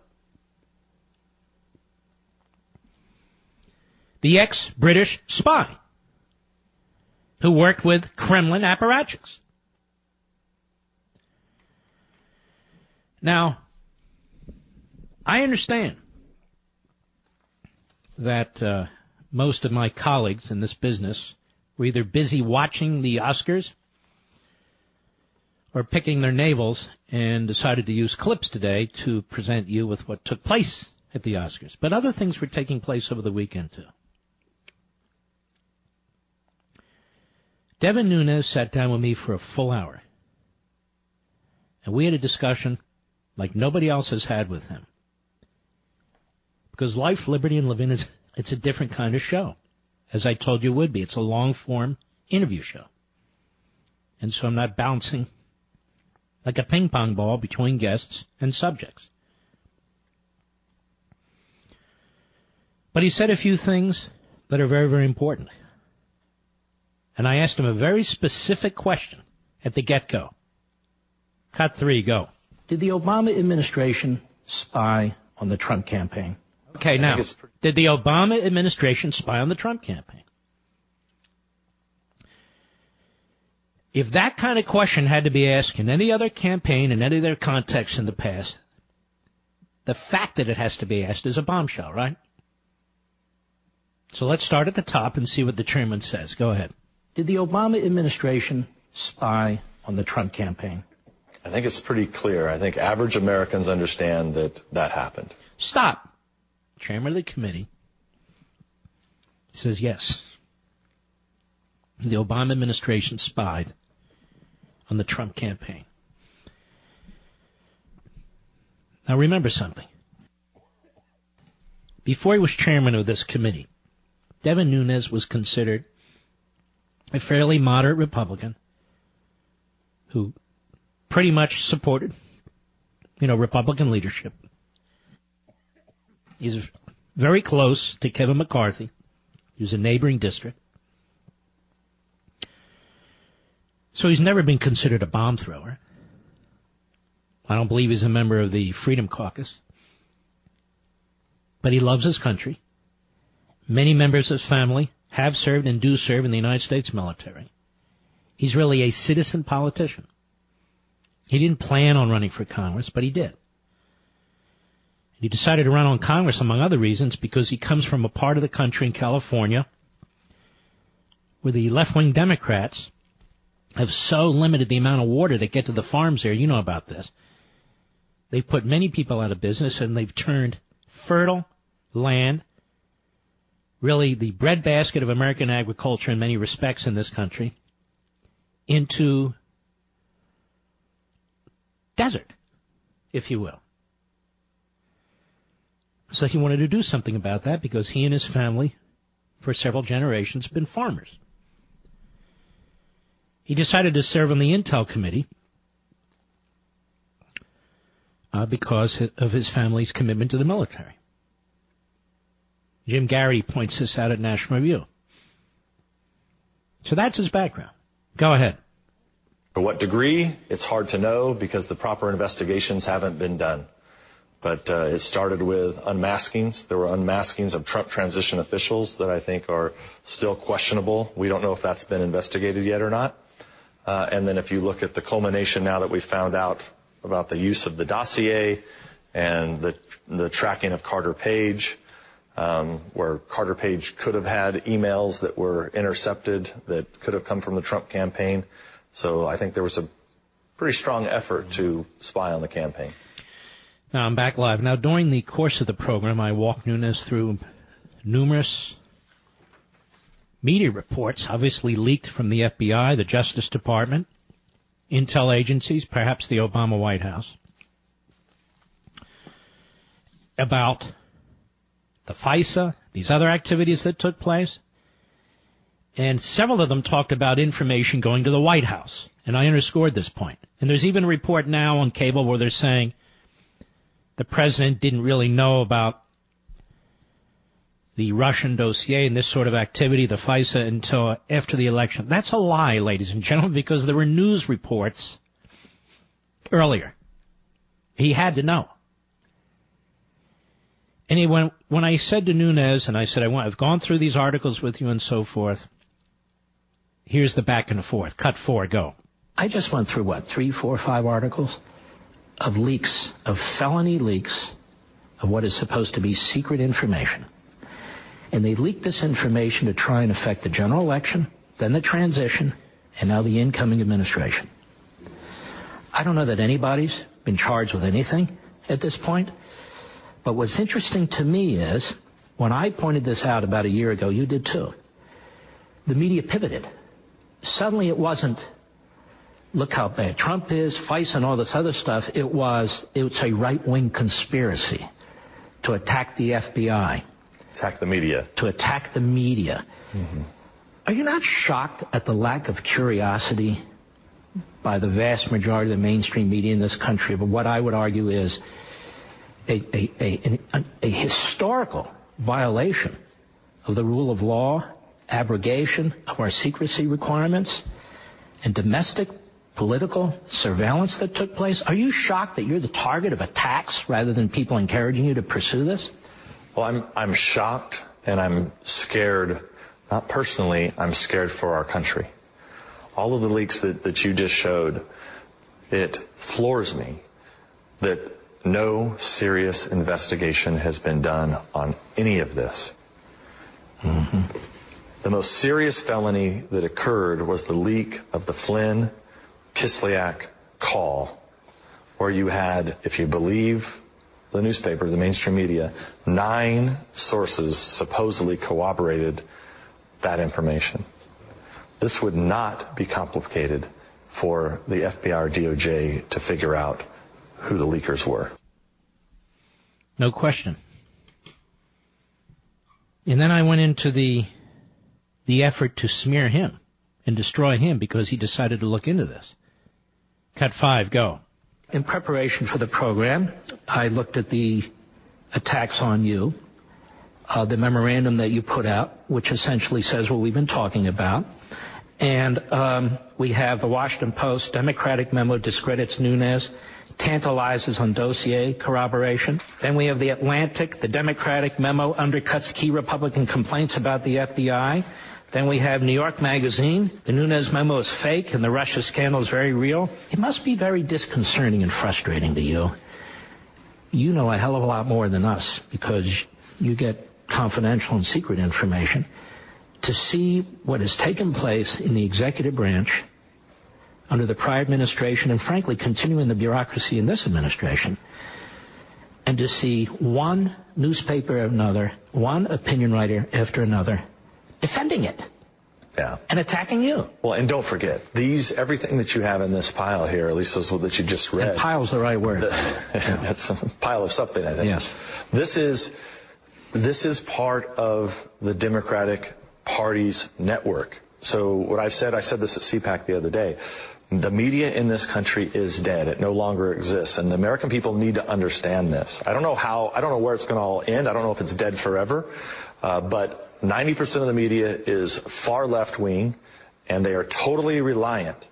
The ex-British spy who worked with Kremlin apparatchiks. Now, I understand that uh, most of my colleagues in this business were either busy watching the Oscars or picking their navels and decided to use clips today to present you with what took place at the Oscars. But other things were taking place over the weekend too. Devin Nunes sat down with me for a full hour. And we had a discussion like nobody else has had with him. Because Life, Liberty, and Levin is, it's a different kind of show. As I told you would be. It's a long form interview show. And so I'm not bouncing like a ping pong ball between guests and subjects. But he said a few things that are very, very important. And I asked him a very specific question at the get-go. Cut three, go. Did the Obama administration spy on the Trump campaign? Okay, now, did the Obama administration spy on the Trump campaign? If that kind of question had to be asked in any other campaign, in any other context in the past, the fact that it has to be asked is a bombshell, right? So let's start at the top and see what the chairman says. Go ahead. Did the Obama administration spy on the Trump campaign? I think it's pretty clear. I think average Americans understand that that happened. Stop. Chairman of the committee says yes. The Obama administration spied on the Trump campaign. Now remember something. Before he was chairman of this committee, Devin Nunes was considered a fairly moderate Republican who pretty much supported, you know, Republican leadership. He's very close to Kevin McCarthy. He was a neighboring district. So he's never been considered a bomb thrower. I don't believe he's a member of the Freedom Caucus. But he loves his country. Many members of his family have served and do serve in the United States military. He's really a citizen politician. He didn't plan on running for Congress, but he did. He decided to run on Congress, among other reasons, because he comes from a part of the country in California where the left-wing Democrats have so limited the amount of water that get to the farms there. You know about this. They've put many people out of business and they've turned fertile land, really the breadbasket of American agriculture in many respects in this country, into desert, if you will. So he wanted to do something about that because he and his family, for several generations, have been farmers. He decided to serve on the Intel Committee uh, because of his family's commitment to the military. Jim Geraghty points this out at National Review. So that's his background. Go ahead. To what degree, it's hard to know because the proper investigations haven't been done. But uh, it started with unmaskings. There were unmaskings of Trump transition officials that I think are still questionable. We don't know if that's been investigated yet or not. Uh, and then if you look at the culmination now that we found out about the use of the dossier and the, the tracking of Carter Page, um, where Carter Page could have had emails that were intercepted that could have come from the Trump campaign. So I think there was a pretty strong effort to spy on the campaign. Now I'm back live. Now during the course of the program, I walked Nunes through numerous media reports, obviously leaked from the FBI, the Justice Department, intel agencies, perhaps the Obama White House, about the FISA, these other activities that took place. And several of them talked about information going to the White House. And I underscored this point. And there's even a report now on cable where they're saying the president didn't really know about the Russian dossier and this sort of activity, the FISA, until after the election. That's a lie, ladies and gentlemen, because there were news reports earlier. He had to know. And when, I said to Nunes, and I said, I want, I've gone through these articles with you and so forth, here's the back and forth. Cut four, go. I just went through what, three, four, five articles of leaks, of felony leaks of what is supposed to be secret information and they leaked this information to try and affect the general election, then the transition, and now the incoming administration. I don't know that anybody's been charged with anything at this point, but what's interesting to me is when I pointed this out about a year ago, you did too. The media pivoted. Suddenly it wasn't look how bad Trump is, FISA and all this other stuff. It was, it was a right-wing conspiracy to attack the FBI. Attack the media. To attack the media. Mm-hmm. Are you not shocked at the lack of curiosity by the vast majority of the mainstream media in this country. But what I would argue is a, a, a, a, historical violation of the rule of law, abrogation of our secrecy requirements, and domestic political surveillance that took place? Are you shocked that you're the target of attacks rather than people encouraging you to pursue this? Well, I'm, I'm shocked and I'm scared, not personally, I'm scared for our country. All of the leaks that, that you just showed, it floors me that no serious investigation has been done on any of this. Mm-hmm. The most serious felony that occurred was the leak of the Flynn Kislyak call, where you had, if you believe the newspaper, the mainstream media, nine sources supposedly corroborated that information. This would not be complicated for the FBI or DOJ to figure out who the leakers were. No question. And then I went into the the effort to smear him and destroy him because he decided to look into this. Cut five, go. In preparation for the program, I looked at the attacks on you, uh, the memorandum that you put out, which essentially says what we've been talking about. And um, we have the Washington Post Democratic memo discredits Nunes, tantalizes on dossier corroboration. Then we have the Atlantic, the Democratic memo undercuts key Republican complaints about the FBI. Then we have New York Magazine. The Nunes memo is fake and the Russia scandal is very real. It must be very disconcerting and frustrating to you. You know a hell of a lot more than us because you get confidential and secret information. To see what has taken place in the executive branch under the prior administration and frankly continuing the bureaucracy in this administration and to see one newspaper after another, one opinion writer after another defending it. Yeah. And attacking you. Well, and don't forget, these, everything that you have in this pile here, at least those that you just read. And pile's the right word. *laughs* that's a pile of something, I think. Yes. This is, this is part of the Democratic Party's network. So what I've said, I said this at CPAC the other day. The media in this country is dead. It no longer exists. And the American people need to understand this. I don't know how, I don't know where it's going to all end. I don't know if it's dead forever. Uh, but 90% of the media is far left wing, and they are totally reliant.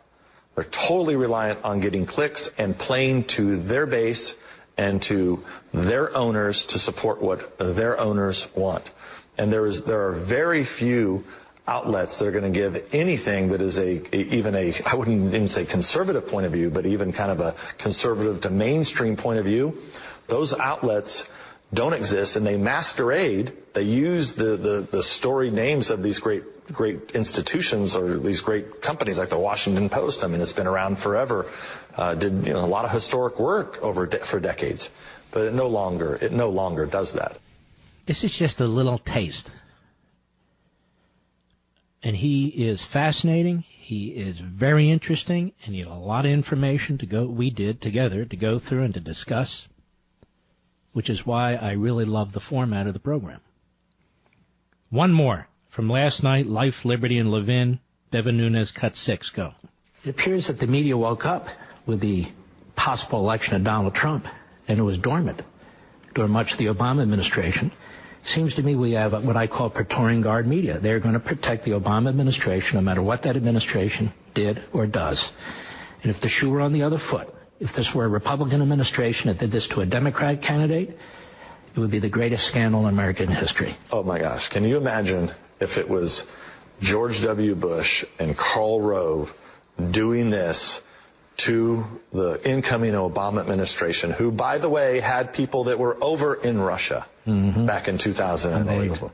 They're totally reliant on getting clicks and playing to their base and to their owners to support what their owners want. And there is there are very few outlets that are going to give anything that is a, a, even a I wouldn't even say conservative point of view, but even kind of a conservative to mainstream point of view. Those outlets don't exist and they masquerade. They use the, the, the storied names of these great great institutions or these great companies like the Washington Post. I mean, it's been around forever. Uh, did you know a lot of historic work over de- for decades, but it no longer it no longer does that. This is just a little taste, and he is fascinating. He is very interesting, and he had a lot of information to go. We did together to go through and to discuss which is why I really love the format of the program. One more from last night, Life, Liberty, and Levin. Devin Nunes cut six. Go. It appears that the media woke up with the possible election of Donald Trump, and it was dormant during much of the Obama administration. Seems to me we have what I call Praetorian Guard media. They're going to protect the Obama administration no matter what that administration did or does. And if the shoe were on the other foot, if this were a Republican administration that did this to a Democrat candidate, it would be the greatest scandal in American history. Oh my gosh. Can you imagine if it was George W. Bush and Karl Rove doing this to the incoming Obama administration, who, by the way, had people that were over in Russia mm-hmm. back in 2008.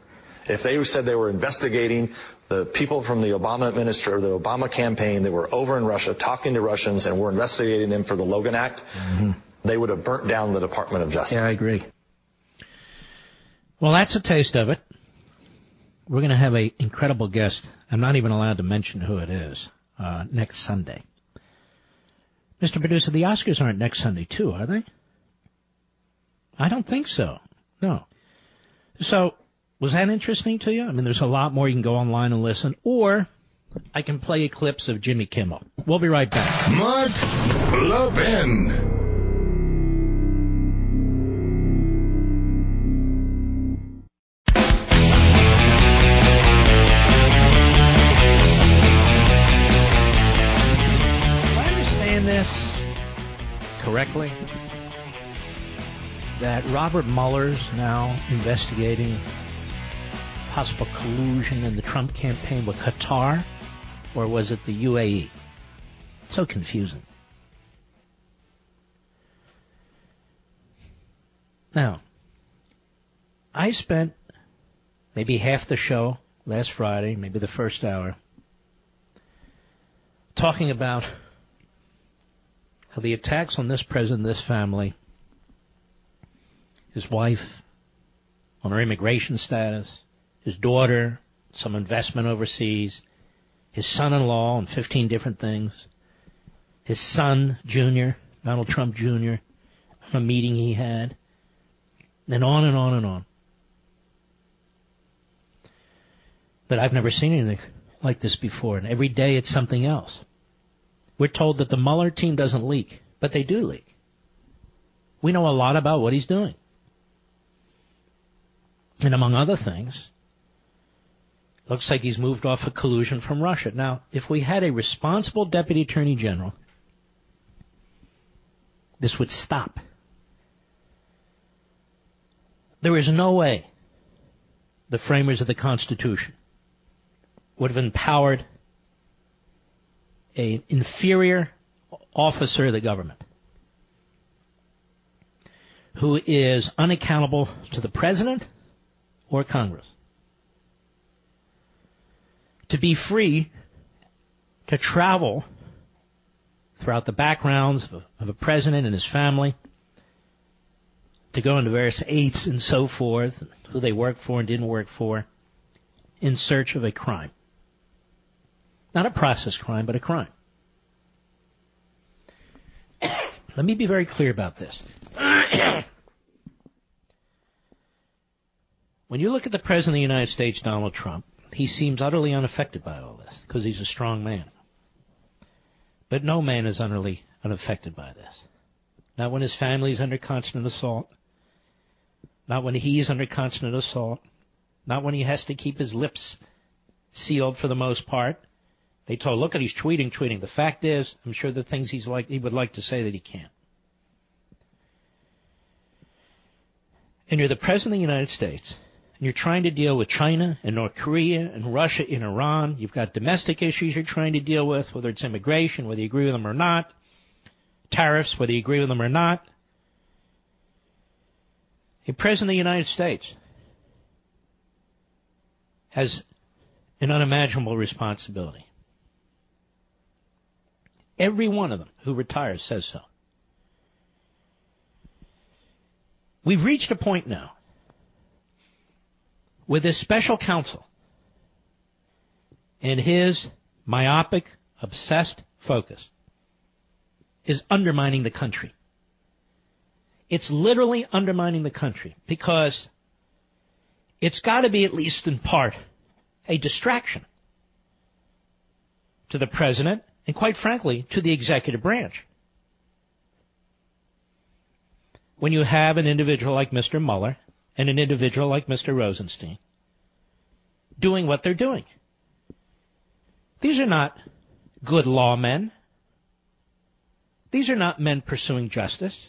If they said they were investigating the people from the Obama administration, the Obama campaign that were over in Russia talking to Russians and were investigating them for the Logan Act, mm-hmm. they would have burnt down the Department of Justice. Yeah, I agree. Well, that's a taste of it. We're going to have an incredible guest. I'm not even allowed to mention who it is uh, next Sunday. Mr. Producer, the Oscars aren't next Sunday, too, are they? I don't think so. No. So was that interesting to you? I mean, there's a lot more you can go online and listen, or I can play you clips of Jimmy Kimmel. We'll be right back. Mark Levin. Correctly, that Robert Mueller's now investigating possible collusion in the Trump campaign with Qatar, or was it the UAE? so confusing. Now, I spent maybe half the show last Friday, maybe the first hour, talking about how the attacks on this president, this family, his wife, on her immigration status, his daughter, some investment overseas, his son-in-law on 15 different things, his son, Junior, Donald Trump Jr., a meeting he had, and on and on and on. That I've never seen anything like this before, and every day it's something else. We're told that the Mueller team doesn't leak, but they do leak. We know a lot about what he's doing. And among other things, looks like he's moved off of collusion from Russia. Now, if we had a responsible deputy attorney general this would stop. There is no way the framers of the Constitution would have empowered an inferior officer of the government who is unaccountable to the president or Congress to be free to travel throughout the backgrounds of a, president and his family, to go into various aides and so forth, who they worked for and didn't work for, in search of a crime. Not a process crime, but a crime. *coughs* Let me be very clear about this. *coughs* when you look at the President of the United States, Donald Trump, he seems utterly unaffected by all this because he's a strong man. But no man is utterly unaffected by this. Not when his family is under constant assault. Not when he is under constant assault. Not when he has to keep his lips sealed for the most part. They told, look at he's tweeting, tweeting. The fact is, I'm sure the things he's like, he would like to say that he can't. And you're the President of the United States, and you're trying to deal with China and North Korea and Russia and Iran. You've got domestic issues you're trying to deal with, whether it's immigration, whether you agree with them or not, tariffs, whether you agree with them or not. A president of the United States has an unimaginable responsibility. Every one of them who retires says so. We've reached a point now with his special counsel and his myopic, obsessed focus is undermining the country. It's literally undermining the country because it's got to be at least in part a distraction to the president and quite frankly to the executive branch. When you have an individual like Mr. Mueller and an individual like Mr. Rosenstein doing what they're doing. These are not good lawmen. These are not men pursuing justice.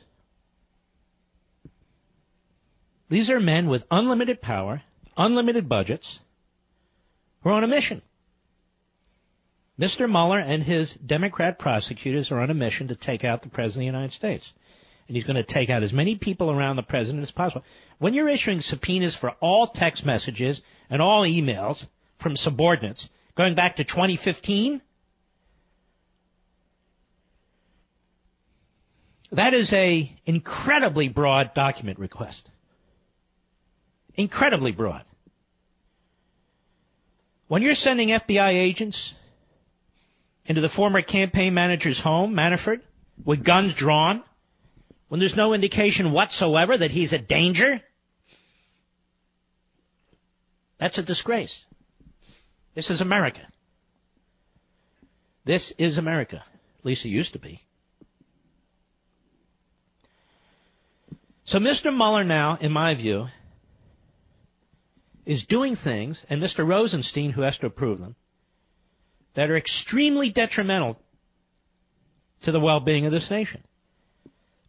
These are men with unlimited power, unlimited budgets, who are on a mission. Mr. Mueller and his Democrat prosecutors are on a mission to take out the President of the United States and he's going to take out as many people around the president as possible. When you're issuing subpoenas for all text messages and all emails from subordinates going back to 2015, that is a incredibly broad document request. Incredibly broad. When you're sending FBI agents into the former campaign manager's home, Manafort, with guns drawn, when there's no indication whatsoever that he's a danger? That's a disgrace. This is America. This is America. At least it used to be. So Mr. Mueller now, in my view, is doing things, and Mr. Rosenstein, who has to approve them, that are extremely detrimental to the well-being of this nation.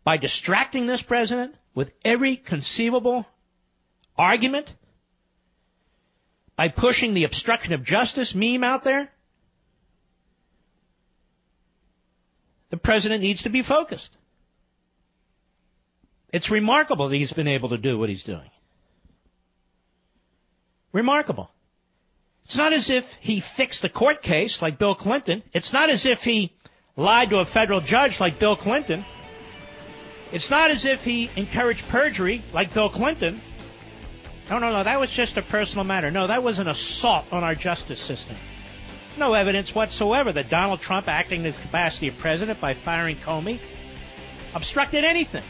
By distracting this president with every conceivable argument, by pushing the obstruction of justice meme out there, the president needs to be focused. It's remarkable that he's been able to do what he's doing. Remarkable. It's not as if he fixed the court case like Bill Clinton. It's not as if he lied to a federal judge like Bill Clinton. It's not as if he encouraged perjury like Bill Clinton. No, no, no, that was just a personal matter. No, that was an assault on our justice system. No evidence whatsoever that Donald Trump, acting in the capacity of president by firing Comey, obstructed anything.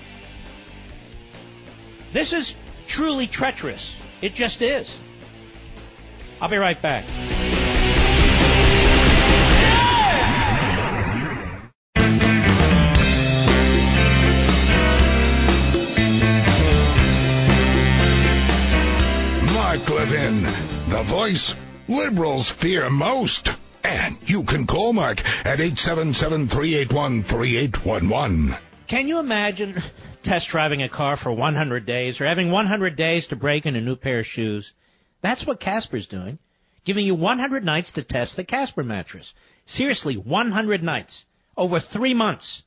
This is truly treacherous. It just is. I'll be right back. Mark Levin, the voice liberals fear most. And you can call Mark at 877-381-3811. Can you imagine test driving a car for 100 days or having 100 days to break in a new pair of shoes? That's what Casper's doing, giving you 100 nights to test the Casper mattress. Seriously, 100 nights over three months.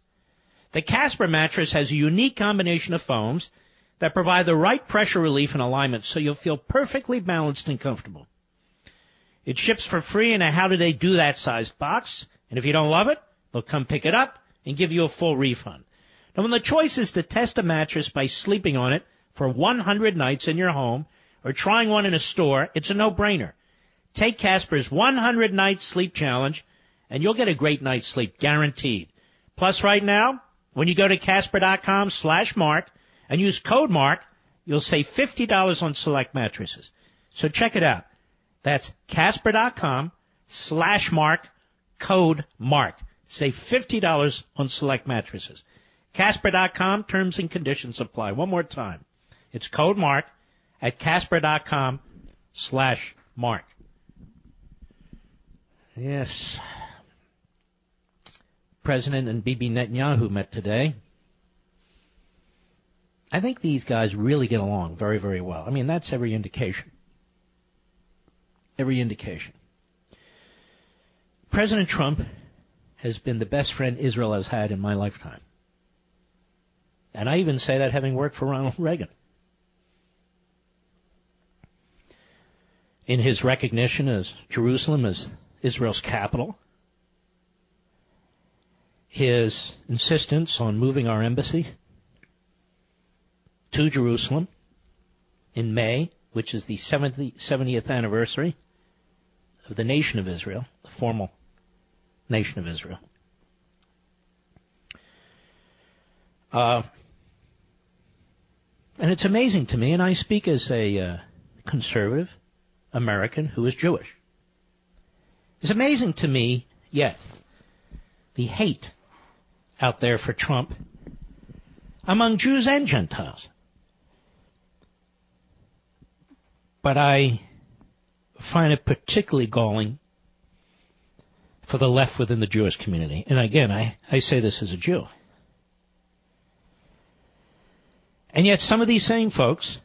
The Casper mattress has a unique combination of foams that provide the right pressure relief and alignment so you'll feel perfectly balanced and comfortable. It ships for free in a how do they do that sized box, and if you don't love it, they'll come pick it up and give you a full refund. Now when the choice is to test a mattress by sleeping on it for 100 nights in your home or trying one in a store, it's a no-brainer. Take Casper's 100 night sleep challenge and you'll get a great night's sleep guaranteed. Plus right now, when you go to casper.com slash mark and use code mark, you'll save $50 on select mattresses. So check it out. That's casper.com slash mark code mark. Save $50 on select mattresses. Casper.com terms and conditions apply. One more time. It's code mark at casper.com slash mark. Yes. President and Bibi Netanyahu met today. I think these guys really get along very, very well. I mean, that's every indication. Every indication. President Trump has been the best friend Israel has had in my lifetime. And I even say that having worked for Ronald Reagan. In his recognition as Jerusalem as Israel's capital, his insistence on moving our embassy to Jerusalem in May, which is the 70, 70th anniversary of the nation of Israel, the formal nation of Israel. Uh, and it's amazing to me, and I speak as a uh, conservative American who is Jewish. It's amazing to me, yet, the hate out there for Trump among Jews and Gentiles. But I find it particularly galling for the left within the Jewish community. And again, I, I say this as a Jew. And yet some of these same folks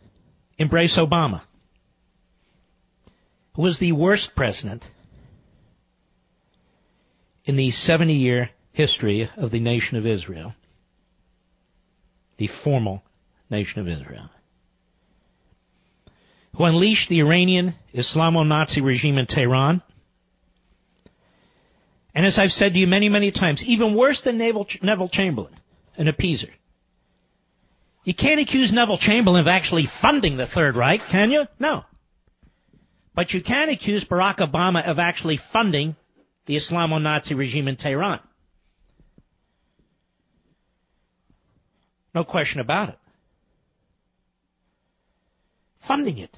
embrace Obama, who was the worst president in the 70 year history of the nation of Israel, the formal nation of Israel, who unleashed the Iranian Islamo-Nazi regime in Tehran. And as I've said to you many, many times, even worse than Neville Chamberlain, an appeaser. You can't accuse Neville Chamberlain of actually funding the Third Reich, can you? No. But you can accuse Barack Obama of actually funding the Islamo-Nazi regime in Tehran. No question about it. Funding it.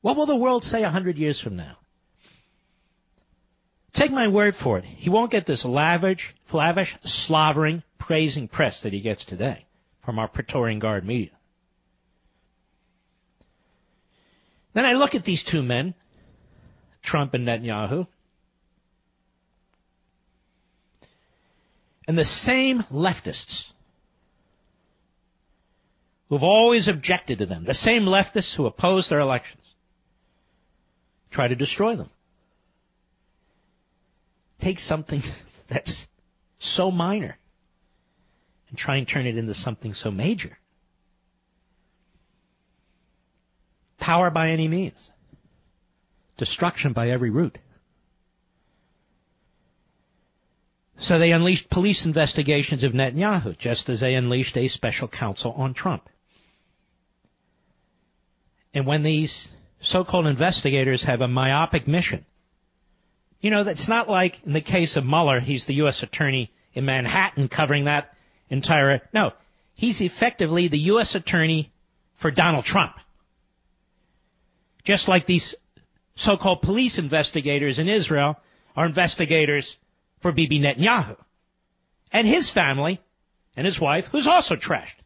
What will the world say a hundred years from now? Take my word for it. He won't get this lavish, lavish, slavering, praising press that he gets today from our Praetorian Guard media. Then I look at these two men, Trump and Netanyahu, and the same leftists who've always objected to them, the same leftists who oppose their elections, try to destroy them. Take something *laughs* that's so minor and try and turn it into something so major. Power by any means. Destruction by every route. So they unleashed police investigations of Netanyahu, just as they unleashed a special counsel on Trump. And when these so-called investigators have a myopic mission, you know, it's not like in the case of Mueller, he's the U.S. attorney in Manhattan covering that entire, no, he's effectively the U.S. attorney for Donald Trump. Just like these so-called police investigators in Israel are investigators for Bibi Netanyahu and his family and his wife, who's also trashed.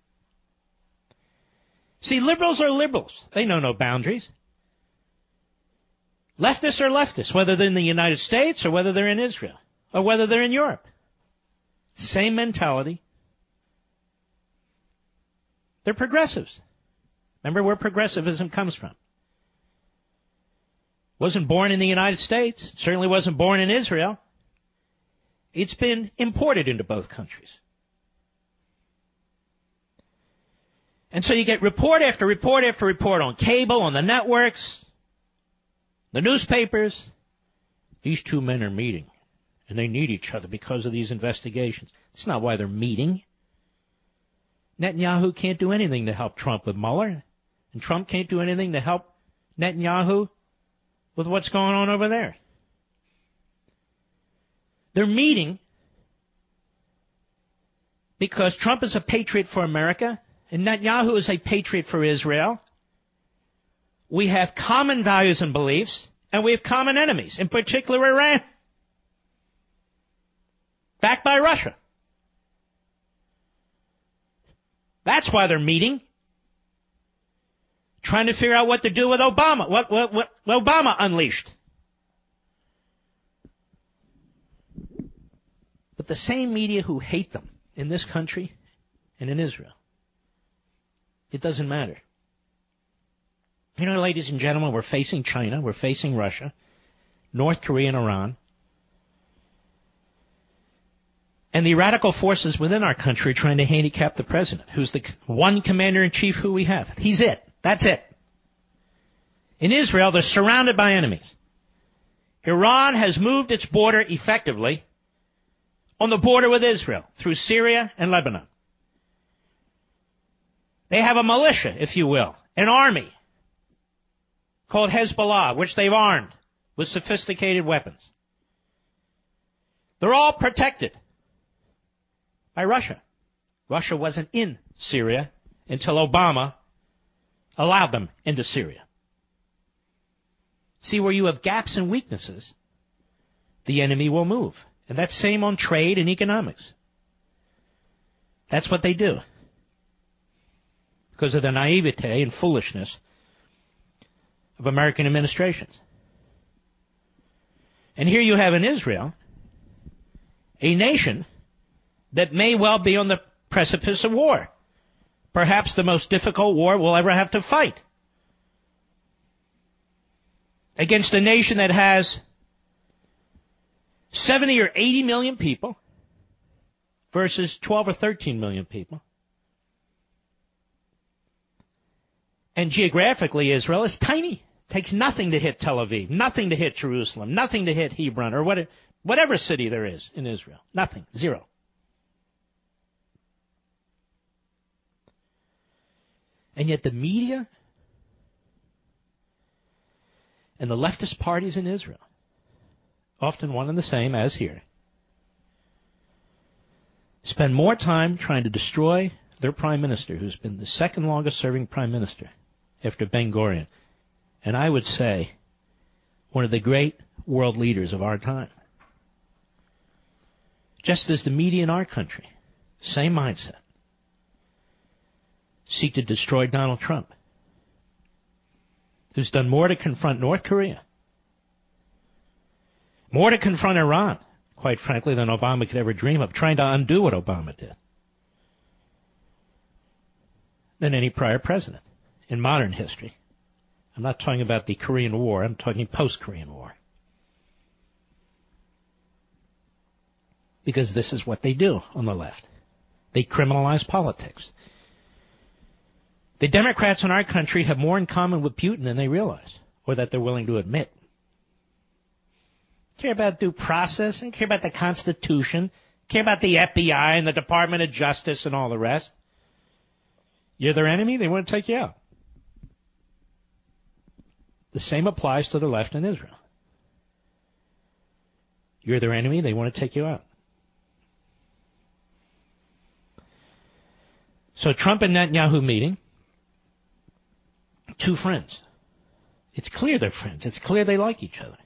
See, liberals are liberals. They know no boundaries. Leftists are leftists, whether they're in the United States or whether they're in Israel or whether they're in Europe. Same mentality. They're progressives. Remember where progressivism comes from. Wasn't born in the United States. Certainly wasn't born in Israel. It's been imported into both countries. And so you get report after report after report on cable, on the networks, the newspapers. These two men are meeting. And they need each other because of these investigations. That's not why they're meeting. Netanyahu can't do anything to help Trump with Mueller. And Trump can't do anything to help Netanyahu with what's going on over there. They're meeting because Trump is a patriot for America and Netanyahu is a patriot for Israel. We have common values and beliefs, and we have common enemies, in particular Iran, backed by Russia. That's why they're meeting trying to figure out what to do with Obama, what, what, what Obama unleashed. But the same media who hate them in this country and in Israel, it doesn't matter. You know, ladies and gentlemen, we're facing China, we're facing Russia, North Korea and Iran. And the radical forces within our country are trying to handicap the president, who's the one commander in chief who we have. He's it. That's it. In Israel, they're surrounded by enemies. Iran has moved its border effectively on the border with Israel through Syria and Lebanon. They have a militia, if you will, an army called Hezbollah, which they've armed with sophisticated weapons. They're all protected by Russia. Russia wasn't in Syria until Obama allowed them into Syria. See where you have gaps and weaknesses, the enemy will move. And that's same on trade and economics. That's what they do. Because of the naivete and foolishness of American administrations. And here you have in Israel a nation that may well be on the precipice of war perhaps the most difficult war we'll ever have to fight. Against a nation that has 70 or 80 million people versus 12 or 13 million people. And geographically, Israel is tiny. It takes nothing to hit Tel Aviv, nothing to hit Jerusalem, nothing to hit Hebron or whatever, whatever city there is in Israel. Nothing. Zero. And yet the media and the leftist parties in Israel, often one and the same as here, spend more time trying to destroy their prime minister, who's been the second longest serving prime minister after Ben Gurion. And I would say one of the great world leaders of our time. Just as the media in our country, same mindset, seek to destroy Donald Trump, who's done more to confront North Korea, more to confront Iran, quite frankly, than Obama could ever dream of, trying to undo what Obama did, than any prior president in modern history. I'm not talking about the Korean War, I'm talking post-Korean War. Because this is what they do on the left. They criminalize politics. The Democrats in our country have more in common with Putin than they realize, or that they're willing to admit. Care about due process and care about the Constitution, care about the FBI and the Department of Justice and all the rest. You're their enemy, they want to take you out. The same applies to the left in Israel. You're their enemy, they want to take you out. So Trump and Netanyahu meeting, two friends. It's clear they're friends. It's clear they like each other.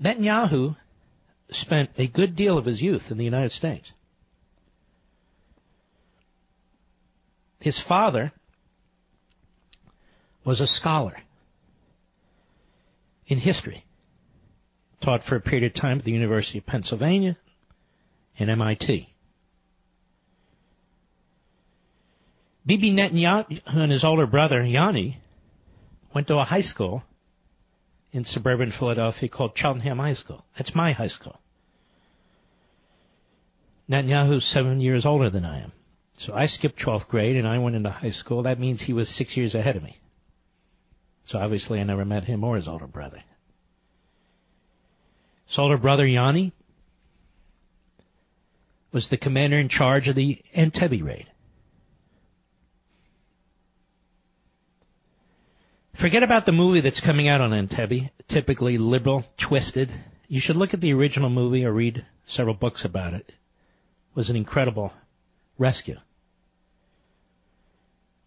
Netanyahu spent a good deal of his youth in the United States. His father was a scholar in history. Taught for a period of time at the University of Pennsylvania and MIT. Bibi Netanyahu and his older brother, Yoni, went to a high school in suburban Philadelphia called Cheltenham High School. That's my high school. Netanyahu's seven years older than I am. So I skipped 12th grade and I went into high school. That means he was six years ahead of me. So obviously I never met him or his older brother. His older brother Yoni was the commander in charge of the Entebbe raid. Forget about the movie that's coming out on Entebbe, typically liberal, twisted. You should look at the original movie or read several books about it. It was an incredible rescue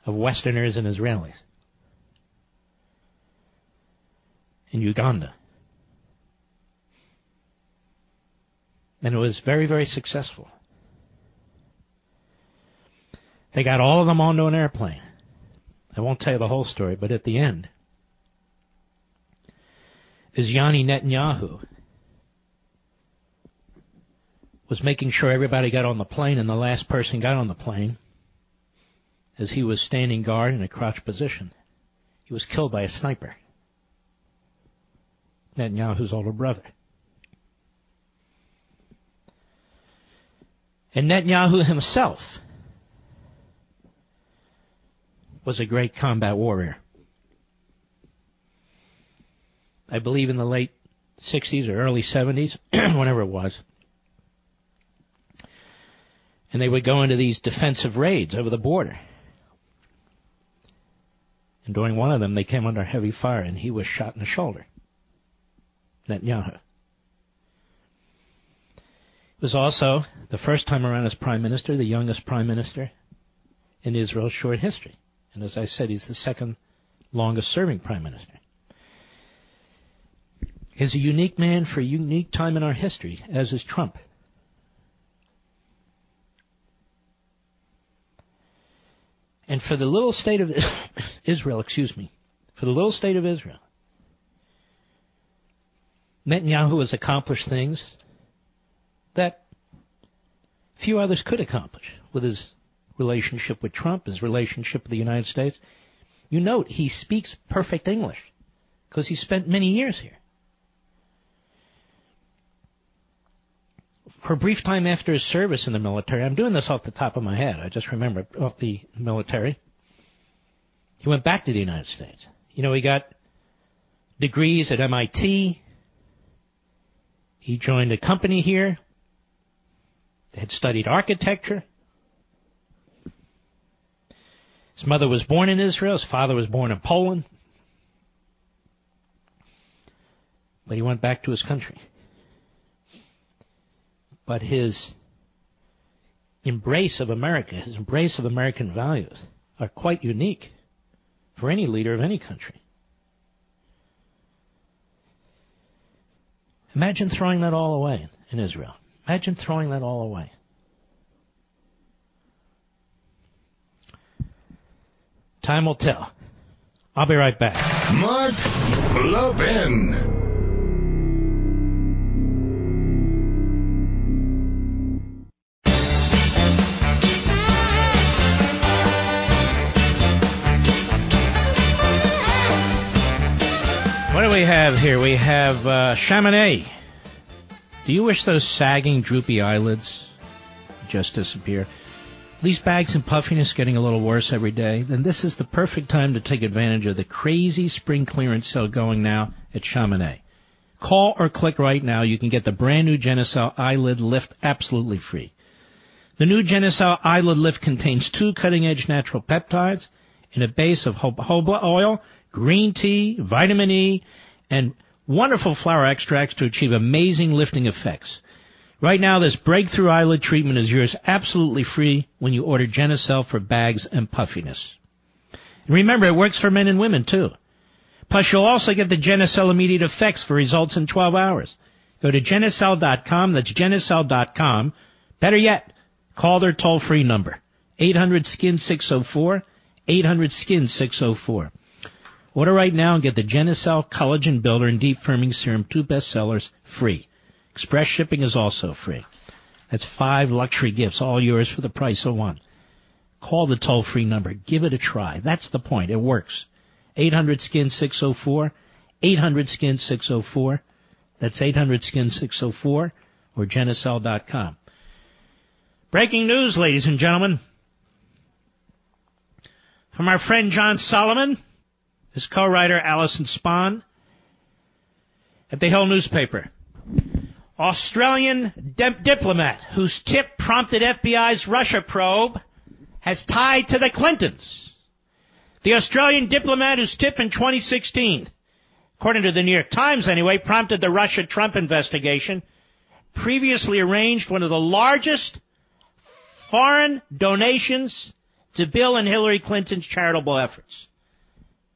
of Westerners and Israelis. In Uganda. And it was very, very successful. They got all of them onto an airplane. I won't tell you the whole story, but at the end, is Yoni Netanyahu was making sure everybody got on the plane and the last person got on the plane as he was standing guard in a crouch position. He was killed by a sniper. Netanyahu's older brother. And Netanyahu himself was a great combat warrior. I believe in the late 60s or early 70s, *clears throat* whenever it was. And they would go into these defensive raids over the border. And during one of them, they came under heavy fire and he was shot in the shoulder. Netanyahu. He was also, the first time around as prime minister, the youngest prime minister in Israel's short history. And as I said, he's the second longest serving prime minister. He's a unique man for a unique time in our history, as is Trump. And for the little state of *coughs* Israel, excuse me, for the little state of Israel, Netanyahu has accomplished things that few others could accomplish with his relationship with Trump, his relationship with the United States. You note he speaks perfect English because he spent many years here. For a brief time after his service in the military, I'm doing this off the top of my head, I just remember off the military, he went back to the United States. You know, he got degrees at MIT, he joined a company here, they had studied architecture. His mother was born in Israel, his father was born in Poland. But he went back to his country. But his embrace of America, his embrace of American values are quite unique for any leader of any country. Imagine throwing that all away in Israel. Imagine throwing that all away. Time will tell. I'll be right back. Mark Levin. Have here? We have uh, Chamonix. Do you wish those sagging, droopy eyelids just disappear? These bags and puffiness getting a little worse every day, then this is the perfect time to take advantage of the crazy spring clearance sale going now at Chamonix. Call or click right now. You can get the brand new Genucel eyelid lift absolutely free. The new Genucel eyelid lift contains two cutting edge natural peptides in a base of jojoba oil, green tea, vitamin E, and wonderful flower extracts to achieve amazing lifting effects. Right now, this breakthrough eyelid treatment is yours absolutely free when you order Genucel for bags and puffiness. And remember, it works for men and women too. Plus, you'll also get the Genucel immediate effects for results in 12 hours. Go to Genucel.com, that's Genucel.com. Better yet, call their toll-free number, 800-SKIN-604, 800-SKIN-604. Order right now and get the Genucel Collagen Builder and Deep Firming Serum, two bestsellers, free. Express shipping is also free. That's five luxury gifts, all yours for the price of one. Call the toll free number. Give it a try. That's the point. It works. 800 skin 604, 800 skin 604. That's 800 skin 604 or genucel.com. Breaking news, ladies and gentlemen. From our friend John Solomon, his co-writer Alison Spann at the Hill newspaper. Australian di- diplomat whose tip prompted FBI's Russia probe has tied to the Clintons. The Australian diplomat whose tip in 2016, according to the New York Times anyway, prompted the Russia Trump investigation, previously arranged one of the largest foreign donations to Bill and Hillary Clinton's charitable efforts.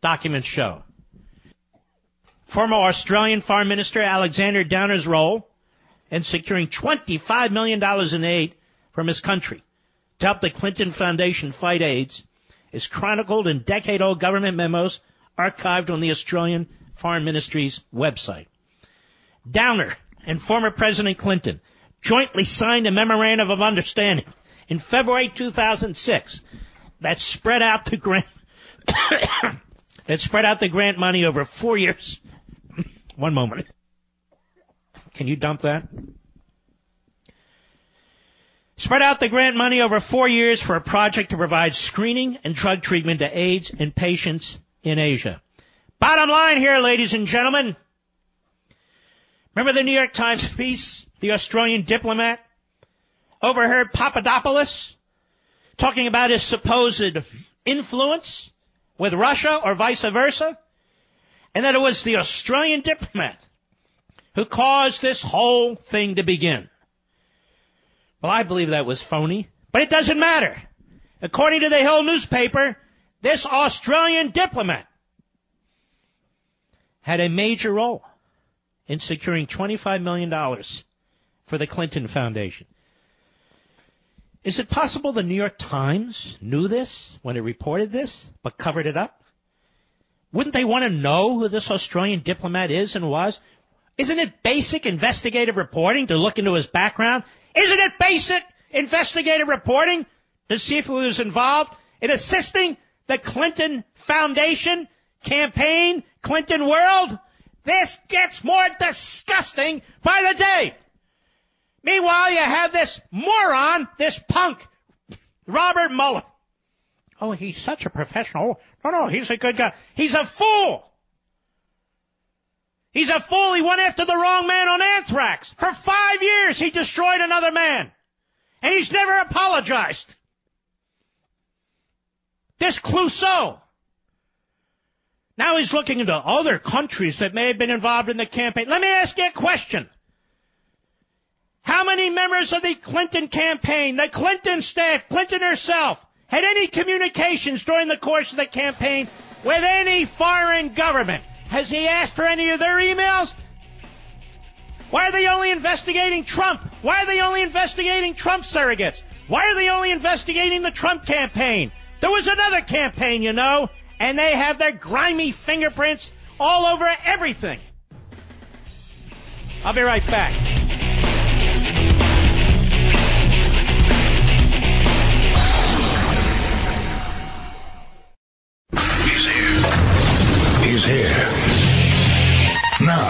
Documents show. Former Australian Foreign Minister Alexander Downer's role in securing $25 million in aid from his country to help the Clinton Foundation fight AIDS is chronicled in decade-old government memos archived on the Australian Foreign Ministry's website. Downer and former President Clinton jointly signed a memorandum of understanding in February 2006 that spread out the grant that spread out the grant money over four years. *laughs* One moment. Can you dump that? Spread out the grant money over four years for a project to provide screening and drug treatment to AIDS and patients in Asia. Bottom line here, ladies and gentlemen. Remember the New York Times piece, the Australian diplomat overheard Papadopoulos talking about his supposed influence with Russia or vice versa? And that it was the Australian diplomat who caused this whole thing to begin. Well, I believe that was phony, but it doesn't matter. According to the Hill newspaper, this Australian diplomat had a major role in securing $25 million for the Clinton Foundation. Is it possible the New York Times knew this when it reported this, but covered it up? Wouldn't they want to know who this Australian diplomat is and was? Isn't it basic investigative reporting to look into his background? Isn't it basic investigative reporting to see if he was involved in assisting the Clinton Foundation campaign, Clinton world? This gets more disgusting by the day. Meanwhile, you have this moron, this punk, Robert Mueller. Oh, he's such a professional. No, no, he's a good guy. He's a fool. He's a fool. He went after the wrong man on anthrax. For five years, he destroyed another man. And he's never apologized. This Clouseau. Now he's looking into other countries that may have been involved in the campaign. Let me ask you a question. How many members of the Clinton campaign, the Clinton staff, Clinton herself, had any communications during the course of the campaign with any foreign government? Has he asked for any of their emails? Why are they only investigating Trump? Why are they only investigating Trump surrogates? Why are they only investigating the Trump campaign? There was another campaign, you know, and they have their grimy fingerprints all over everything. I'll be right back.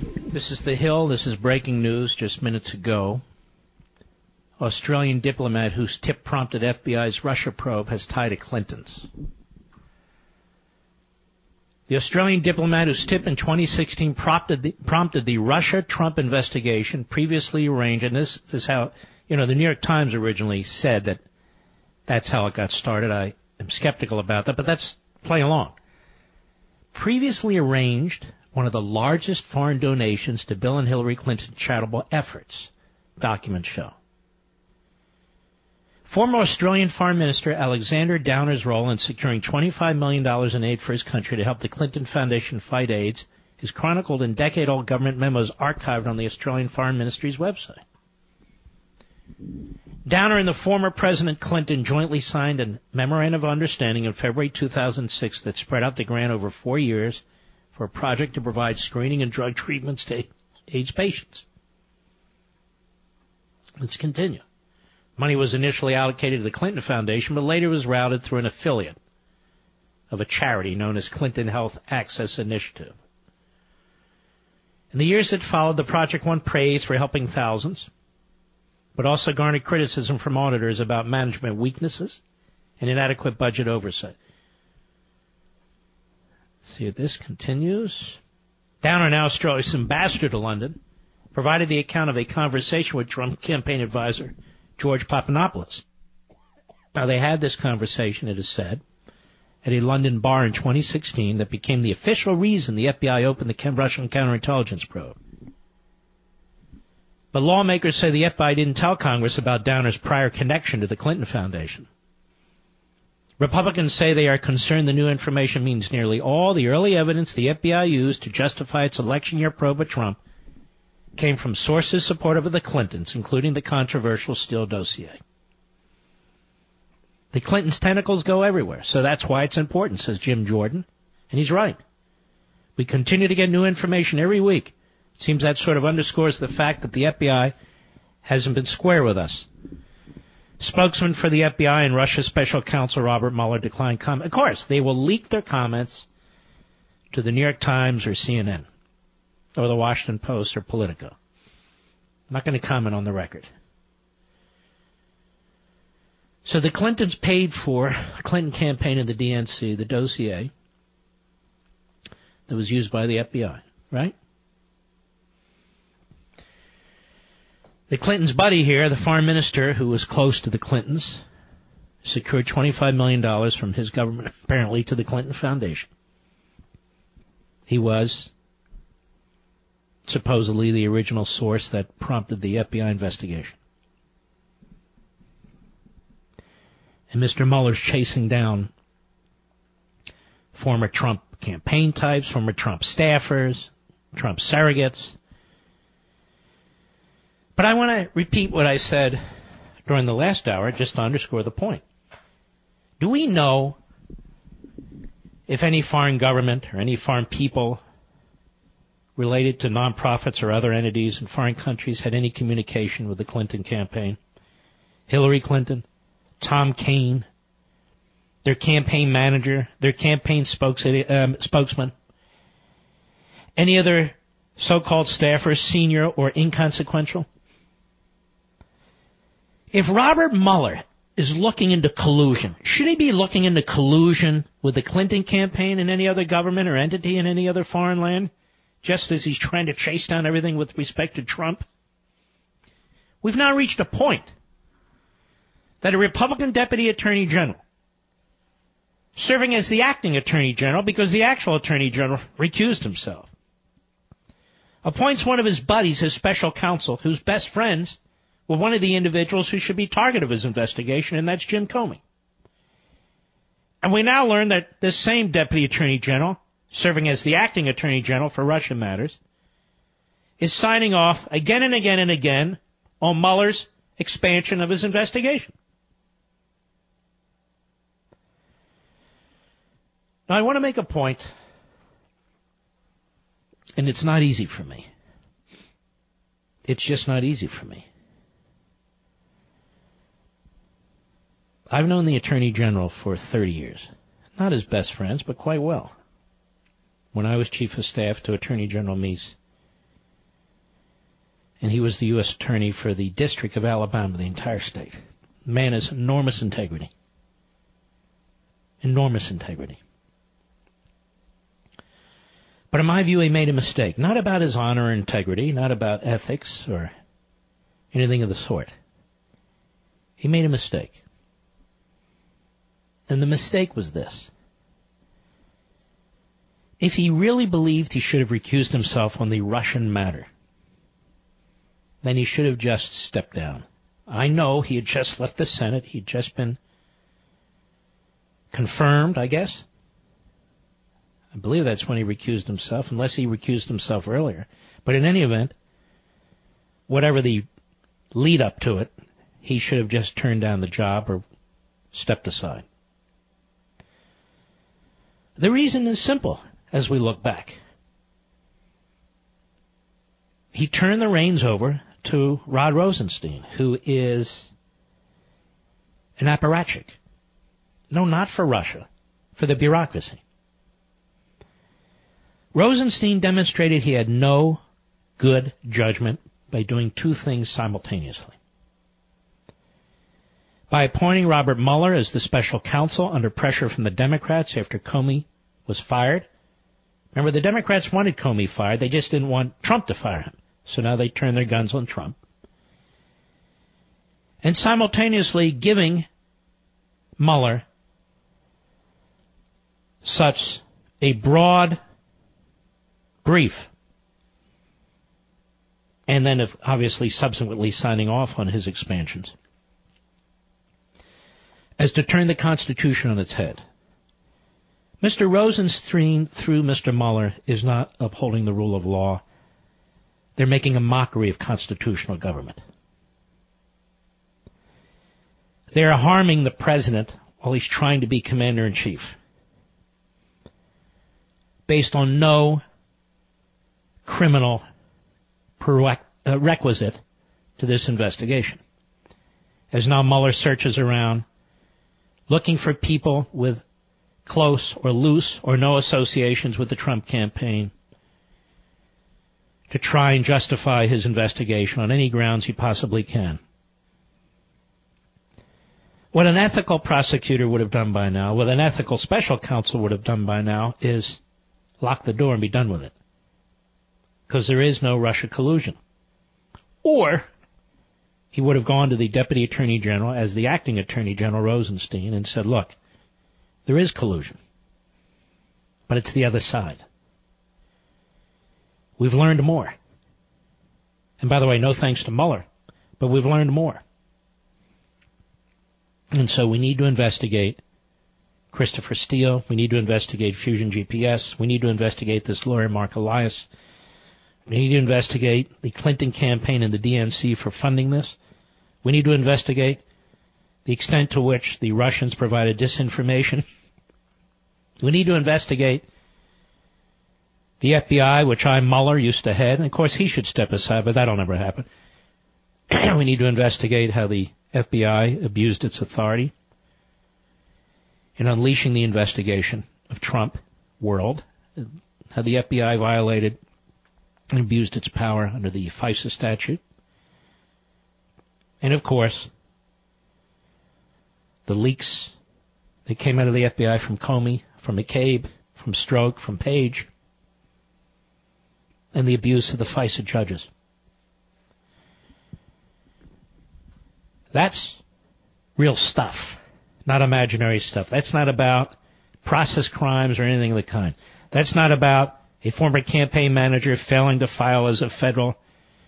This is The Hill. This is breaking news just minutes ago. Australian diplomat whose tip prompted FBI's Russia probe has tied to Clinton's. The Australian diplomat whose tip in 2016 prompted the, prompted the Russia-Trump investigation previously arranged, and this, this is how, you know, the New York Times originally said that that's how it got started. I am skeptical about that, but that's play along. Previously arranged one of the largest foreign donations to Bill and Hillary Clinton charitable efforts, documents show. Former Australian Foreign Minister Alexander Downer's role in securing $25 million in aid for his country to help the Clinton Foundation fight AIDS is chronicled in decade-old government memos archived on the Australian Foreign Ministry's website. Downer and the former President Clinton jointly signed a memorandum of understanding in February 2006 that spread out the grant over four years for a project to provide screening and drug treatments to AIDS patients. Let's continue. Money was initially allocated to the Clinton Foundation, but later was routed through an affiliate of a charity known as Clinton Health Access Initiative. In the years that followed, the project won praise for helping thousands, but also garnered criticism from auditors about management weaknesses and inadequate budget oversight. See if this continues. Downer, now Australia's ambassador to London, provided the account of a conversation with Trump campaign advisor George Papadopoulos. Now they had this conversation, it is said, at a London bar in 2016 that became the official reason the FBI opened the Russian counterintelligence probe. But lawmakers say the FBI didn't tell Congress about Downer's prior connection to the Clinton Foundation. Republicans say they are concerned the new information means nearly all the early evidence the FBI used to justify its election year probe of Trump came from sources supportive of the Clintons, including the controversial Steele dossier. The Clintons' tentacles go everywhere, so that's why it's important, says Jim Jordan. And he's right. We continue to get new information every week. It seems that sort of underscores the fact that the FBI hasn't been square with us. Spokesman for the FBI and Russia Special Counsel Robert Mueller declined comment. Of course, they will leak their comments to the New York Times or CNN or the Washington Post or Politico. I'm not going to comment on the record. So the Clintons paid for the Clinton campaign and the DNC, the dossier that was used by the FBI, right? The Clintons' buddy here, the foreign minister who was close to the Clintons, secured $25 million from his government, apparently, to the Clinton Foundation. He was supposedly the original source that prompted the FBI investigation. And Mr. Mueller's chasing down former Trump campaign types, former Trump staffers, Trump surrogates. But I want to repeat what I said during the last hour just to underscore the point. Do we know if any foreign government or any foreign people related to nonprofits or other entities in foreign countries had any communication with the Clinton campaign. Hillary Clinton, Tim Kaine, their campaign manager, their campaign spokes, um, spokesman, any other so-called staffers, senior or inconsequential? If Robert Mueller is looking into collusion, should he be looking into collusion with the Clinton campaign and any other government or entity in any other foreign land? just as he's trying to chase down everything with respect to Trump. We've now reached a point that a Republican deputy attorney general, serving as the acting attorney general because the actual attorney general recused himself, appoints one of his buddies as special counsel whose best friends were one of the individuals who should be target of his investigation, and that's Jim Comey. And we now learn that this same deputy attorney general, serving as the acting attorney general for Russian matters, is signing off again and again and again on Mueller's expansion of his investigation. Now I want to make a point, and it's not easy for me. It's just not easy for me. I've known the Attorney General for 30 years. Not as best friends, but quite well. When I was Chief of Staff to Attorney General Meese, and he was the U.S. Attorney for the District of Alabama, the entire state. Man has enormous integrity. Enormous integrity. But in my view, he made a mistake. Not about his honor or integrity, not about ethics or anything of the sort. He made a mistake. And the mistake was this. If he really believed he should have recused himself on the Russian matter, then he should have just stepped down. I know he had just left the Senate. He'd just been confirmed, I guess. I believe that's when he recused himself, unless he recused himself earlier. But in any event, whatever the lead up to it, he should have just turned down the job or stepped aside. The reason is simple as we look back. He turned the reins over to Rod Rosenstein, who is an apparatchik. No, not for Russia, for the bureaucracy. Rosenstein demonstrated he had no good judgment by doing two things simultaneously. By appointing Robert Mueller as the special counsel under pressure from the Democrats after Comey was fired. Remember, the Democrats wanted Comey fired. They just didn't want Trump to fire him. So now they turn their guns on Trump. And simultaneously giving Mueller such a broad brief. And then obviously subsequently signing off on his expansions. As to turn the Constitution on its head. Mr. Rosenstein, through Mr. Mueller, is not upholding the rule of law. They're making a mockery of constitutional government. They're harming the president while he's trying to be commander in chief. Based on no criminal prerequisite uh, to this investigation. As now Mueller searches around, looking for people with close or loose or no associations with the Trump campaign to try and justify his investigation on any grounds he possibly can. What an ethical prosecutor would have done by now, what an ethical special counsel would have done by now, is lock the door and be done with it. Because there is no Russia collusion. Or, he would have gone to the Deputy Attorney General as the acting Attorney General Rosenstein and said, look, there is collusion. But it's the other side. We've learned more. And by the way, no thanks to Mueller, but we've learned more. And so we need to investigate Christopher Steele. We need to investigate Fusion GPS. We need to investigate this lawyer, Mark Elias. We need to investigate the Clinton campaign and the DNC for funding this. We need to investigate the extent to which the Russians provided disinformation. *laughs* We need to investigate the FBI, which I, Mueller, used to head. And of course, he should step aside, but that'll never happen. *clears throat* we need to investigate how the FBI abused its authority in unleashing the investigation of Trump world, how the FBI violated and abused its power under the FISA statute. And of course, the leaks that came out of the FBI from Comey, from McCabe, from Strzok, from Page, and the abuse of the FISA judges. That's real stuff, not imaginary stuff. That's not about process crimes or anything of the kind. That's not about a former campaign manager failing to file as a federal,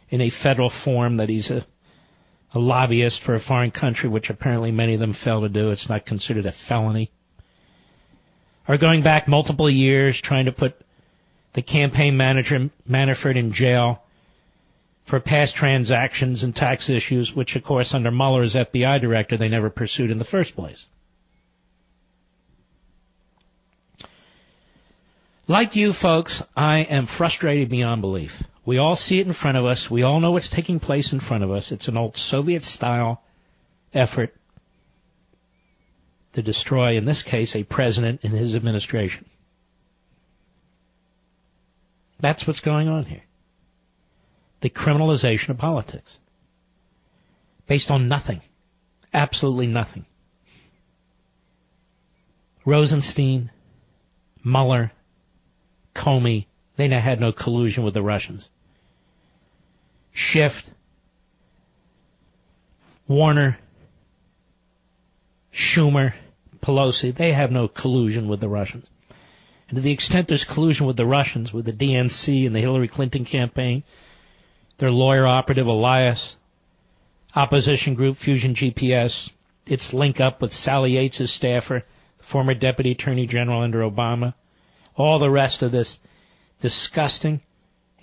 in a federal form that he's a, a lobbyist for a foreign country, which apparently many of them fail to do. It's not considered a felony. Are going back multiple years trying to put the campaign manager Manafort in jail for past transactions and tax issues, which of course under Mueller as FBI director they never pursued in the first place. Like you folks, I am frustrated beyond belief. We all see it in front of us. We all know what's taking place in front of us. It's an old Soviet style effort to destroy, in this case, a president and his administration. That's what's going on here. The criminalization of politics. Based on nothing. Absolutely nothing. Rosenstein, Mueller, Comey, they had no collusion with the Russians. Schiff, Warner, Schumer, Pelosi, they have no collusion with the Russians. And to the extent there's collusion with the Russians, with the DNC and the Hillary Clinton campaign, their lawyer operative Elias, opposition group Fusion GPS, its link up with Sally Yates' staffer, former Deputy Attorney General under Obama, all the rest of this disgusting,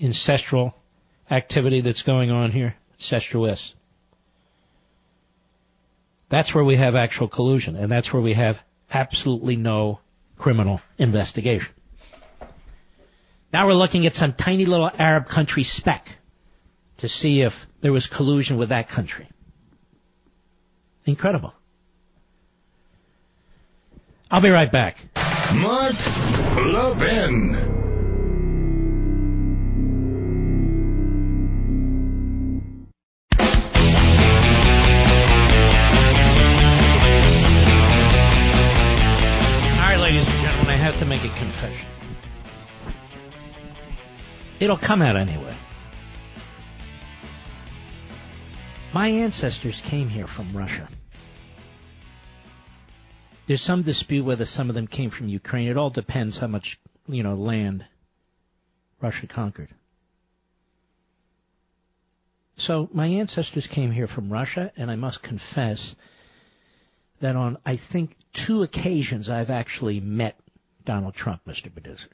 ancestral activity that's going on here, incestuous. That's where we have actual collusion, and that's where we have absolutely no criminal investigation. Now we're looking at some tiny little Arab country speck to see if there was collusion with that country. Incredible. I'll be right back. Mark Levin. Make a confession. It'll come out anyway. My ancestors came here from Russia. There's some dispute whether some of them came from Ukraine. It all depends how much, you know, land Russia conquered. So my ancestors came here from Russia, and I must confess that on, I think, two occasions I've actually met Donald Trump, Mr. Producer.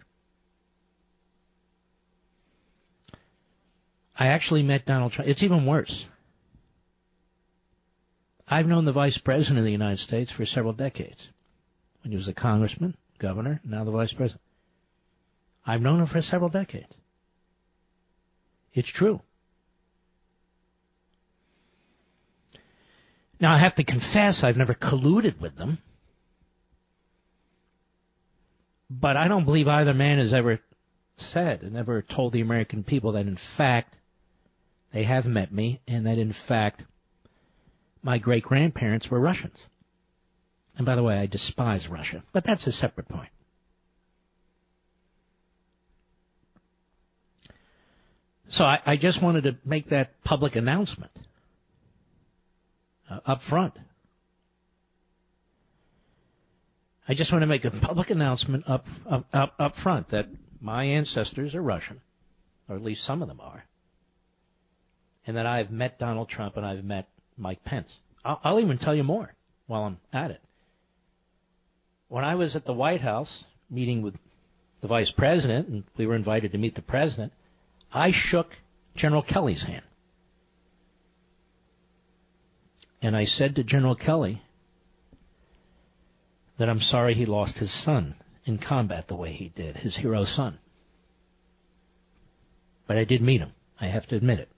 I actually met Donald Trump. It's even worse. I've known the Vice President of the United States for several decades. When he was a congressman, governor, now the Vice President. I've known him for several decades. It's true. Now I have to confess I've never colluded with them. But I don't believe either man has ever said and ever told the American people that in fact they have met me and that in fact my great grandparents were Russians. And by the way, I despise Russia, but that's a separate point. So I, I just wanted to make that public announcement uh, up front. I just want to make a public announcement up, up, up, front that my ancestors are Russian, or at least some of them are, and that I've met Donald Trump and I've met Mike Pence. I'll, I'll even tell you more while I'm at it. When I was at the White House meeting with the vice president, and we were invited to meet the president, I shook General Kelly's hand. And I said to General Kelly, that I'm sorry he lost his son in combat the way he did, his hero son. But I did meet him. I have to admit it.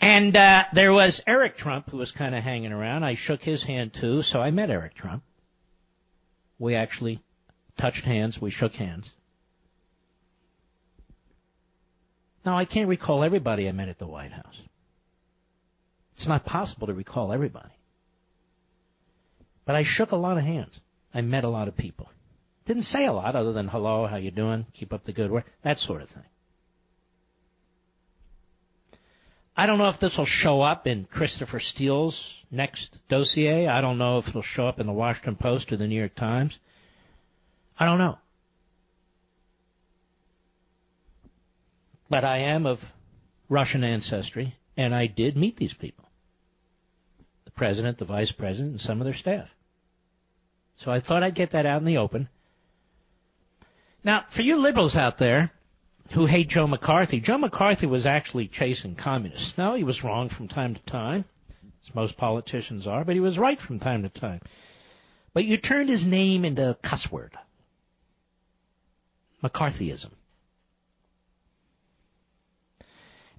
And uh, there was Eric Trump who was kind of hanging around. I shook his hand too, so I met Eric Trump. We actually touched hands. We shook hands. Now I can't recall everybody I met at the White House. It's not possible to recall everybody. But I shook a lot of hands. I met a lot of people. Didn't say a lot other than hello, how you doing, keep up the good work, that sort of thing. I don't know if this will show up in Christopher Steele's next dossier. I don't know if it'll show up in the Washington Post or the New York Times. I don't know. But I am of Russian ancestry, and I did meet these people. The president, the vice president, and some of their staff. So I thought I'd get that out in the open. Now, for you liberals out there who hate Joe McCarthy, Joe McCarthy was actually chasing communists. No, he was wrong from time to time, as most politicians are, but he was right from time to time. But you turned his name into a cuss word. McCarthyism.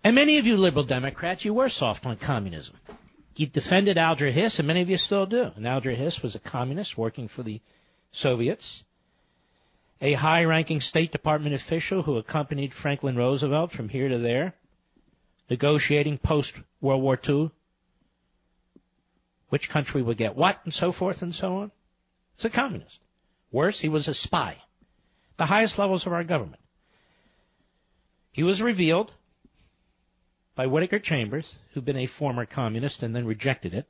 And many of you liberal Democrats, you were soft on communism. You defended Alger Hiss, and many of you still do. And Alger Hiss was a communist working for the Soviets, a high-ranking State Department official who accompanied Franklin Roosevelt from here to there, negotiating post-World War II, which country would get what, and so forth and so on. He's a communist. Worse, he was a spy. The highest levels of our government. He was revealed by Whittaker Chambers, who'd been a former communist and then rejected it,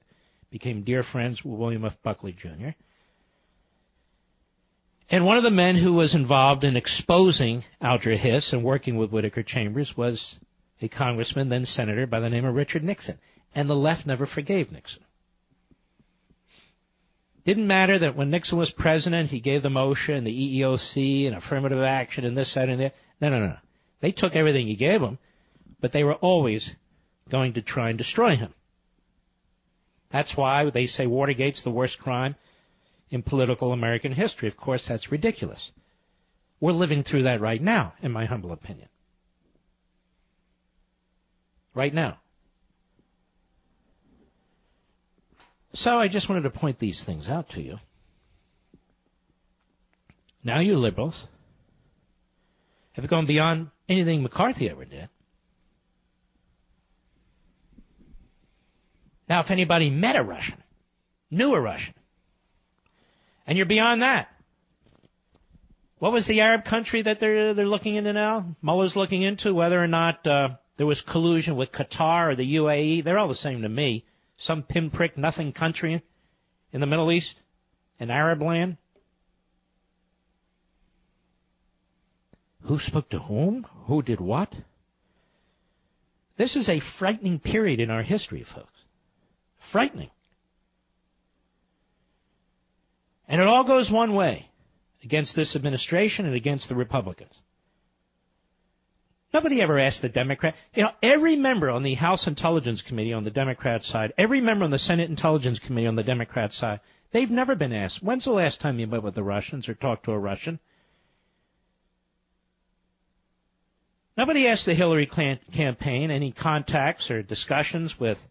became dear friends with William F. Buckley Jr. And one of the men who was involved in exposing Alger Hiss and working with Whittaker Chambers was a congressman, then senator, by the name of Richard Nixon. And the left never forgave Nixon. Didn't matter that when Nixon was president, he gave the motion, the EEOC, and affirmative action, and this, that, and that. No, no, no. They took everything he gave them, but they were always going to try and destroy him. That's why they say Watergate's the worst crime in political American history. Of course, that's ridiculous. We're living through that right now, in my humble opinion. Right now. So I just wanted to point these things out to you. Now you liberals have gone beyond anything McCarthy ever did. Now, if anybody met a Russian, knew a Russian, and you're beyond that, what was the Arab country that they're they're looking into now? Mueller's looking into whether or not uh, there was collusion with Qatar or the UAE. They're all the same to me. Some pinprick nothing country in the Middle East, an Arab land. Who spoke to whom? Who did what? This is a frightening period in our history, folks. Frightening. And it all goes one way against this administration and against the Republicans. Nobody ever asked the Democrat. You know, every member on the House Intelligence Committee on the Democrat side, every member on the Senate Intelligence Committee on the Democrat side, they've never been asked, when's the last time you met with the Russians or talked to a Russian? Nobody asked the Hillary Clinton campaign any contacts or discussions with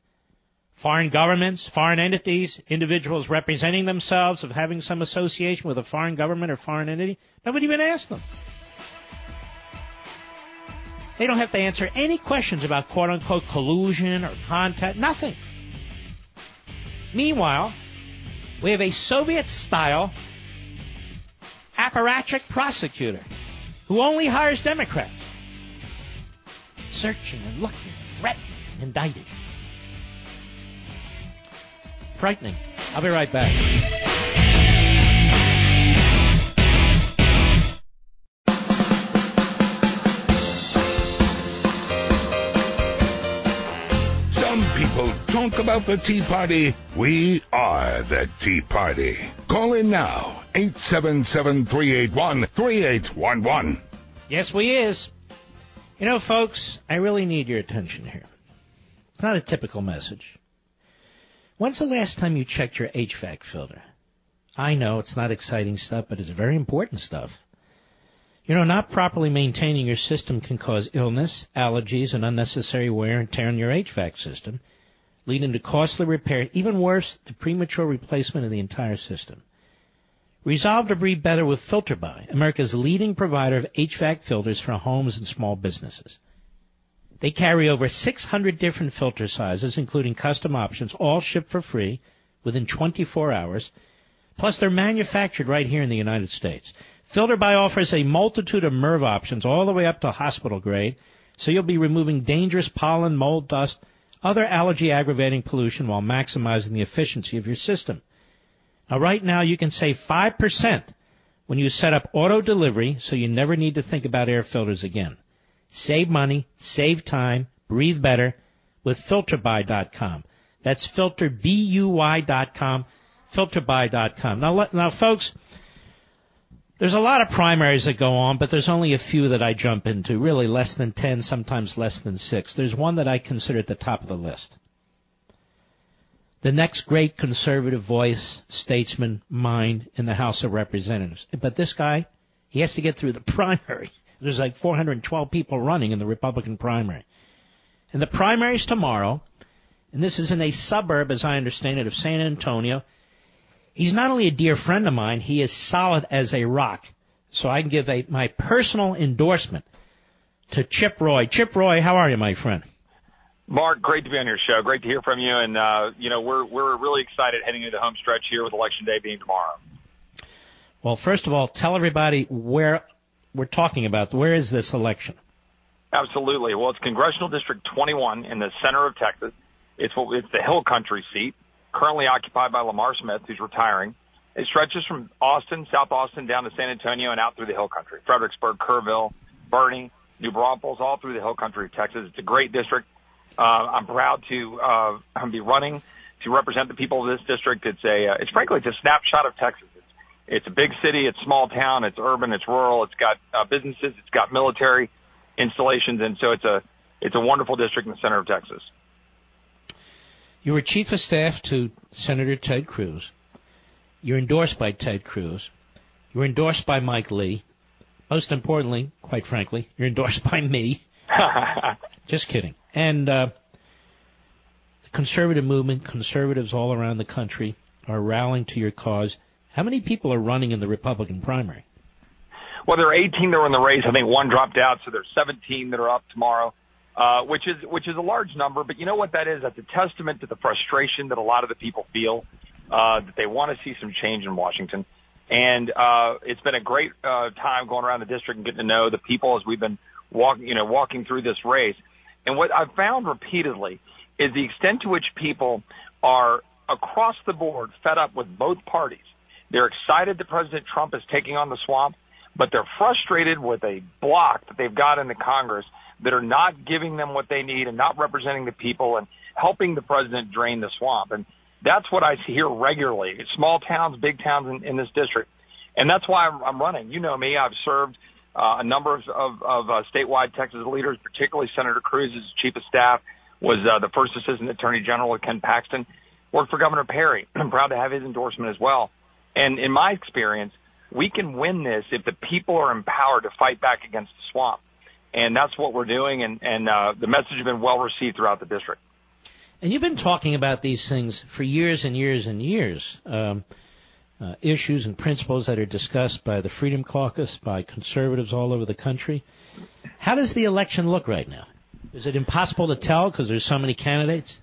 foreign governments, foreign entities, individuals representing themselves of having some association with a foreign government or foreign entity. Nobody even asked them. They don't have to answer any questions about quote unquote collusion or contact, nothing. Meanwhile, we have a Soviet style apparatchik prosecutor who only hires Democrats. Searching and looking, threatening, indicting. Frightening. I'll be right back. Some people talk about the Tea Party. We are the Tea Party. Call in now. 877-381-3811. Yes, we is. You know, folks, I really need your attention here. It's not a typical message. When's the last time you checked your HVAC filter? I know it's not exciting stuff, but it's very important stuff. You know, not properly maintaining your system can cause illness, allergies, and unnecessary wear and tear on your HVAC system, leading to costly repair, even worse, the premature replacement of the entire system. Resolve to breathe better with FilterBuy, America's leading provider of HVAC filters for homes and small businesses. They carry over 600 different filter sizes, including custom options, all shipped for free within 24 hours. Plus, they're manufactured right here in the United States. FilterBuy offers a multitude of MERV options all the way up to hospital grade, so you'll be removing dangerous pollen, mold, dust, other allergy aggravating pollution while maximizing the efficiency of your system. Now right now you can save 5% when you set up auto delivery so you never need to think about air filters again. Save money, save time, breathe better with filterbuy.com. That's filterbuy.com, filterbuy.com. Now, now folks, there's a lot of primaries that go on, but there's only a few that I jump into, really less than 10, sometimes less than 6. There's one that I consider at the top of the list. The next great conservative voice, statesman, mind in the House of Representatives. But this guy, he has to get through the *laughs* primary. There's like 412 people running in the Republican primary. And the primary's tomorrow, and this is in a suburb, as I understand it, of San Antonio. He's not only a dear friend of mine, he is solid as a rock. So I can give a, my personal endorsement to Chip Roy. Chip Roy, how are you, my friend? Mark, great to be on your show. Great to hear from you. And, uh, you know, we're, we're really excited heading into the home stretch here with Election Day being tomorrow. Well, first of all, tell everybody where we're talking about. Where is this election? Absolutely. Well, it's Congressional District 21 in the center of Texas. It's what, it's the Hill Country seat currently occupied by Lamar Smith, who's retiring. It stretches from Austin, South Austin, down to San Antonio and out through the Hill Country, Fredericksburg, Kerrville, Boerne, New Braunfels, all through the Hill Country of Texas. It's a great district. Uh, I'm proud to uh, be running to represent the people of this district. It's a, uh, it's frankly, it's a snapshot of Texas. It's, a big city, it's small town, it's urban, it's rural, it's got uh, businesses, it's got military installations, and so it's a, it's a wonderful district in the center of Texas. You were chief of staff to Senator Ted Cruz. You're endorsed by Ted Cruz. You're endorsed by Mike Lee. Most importantly, quite frankly, you're endorsed by me. *laughs* Just kidding. And uh, the conservative movement, conservatives all around the country are rallying to your cause. How many people are running in the Republican primary? Well, there are 18 that are in the race. I think one dropped out, so there's 17 that are up tomorrow. Uh, which is which is a large number. But you know what that is? That's a testament to the frustration that a lot of the people feel uh, that they want to see some change in Washington. And uh, it's been a great uh, time going around the district and getting to know the people as we've been walking, you know, walking through this race. And what I've found repeatedly is the extent to which people are across the board fed up with both parties. They're excited that President Trump is taking on the swamp, but they're frustrated with a block that they've got in the Congress that are not giving them what they need and not representing the people and helping the president drain the swamp. And that's what I hear regularly. Small towns, big towns in, in this district. And that's why I'm, I'm running. You know me. I've served uh, a number of, of, of uh, statewide Texas leaders, particularly Senator Cruz as chief of staff, was uh, the first assistant attorney general of Ken Paxton, worked for Governor Perry. *clears throat* I'm proud to have his endorsement as well. And in my experience, we can win this if the people are empowered to fight back against the swamp and that's what we're doing. And, and uh, the message has been well received throughout the district. And you've been talking about these things for years and years and years. Um, uh, issues and principles that are discussed by the Freedom Caucus, by conservatives all over the country. How does the election look right now? Is it impossible to tell because there's so many candidates?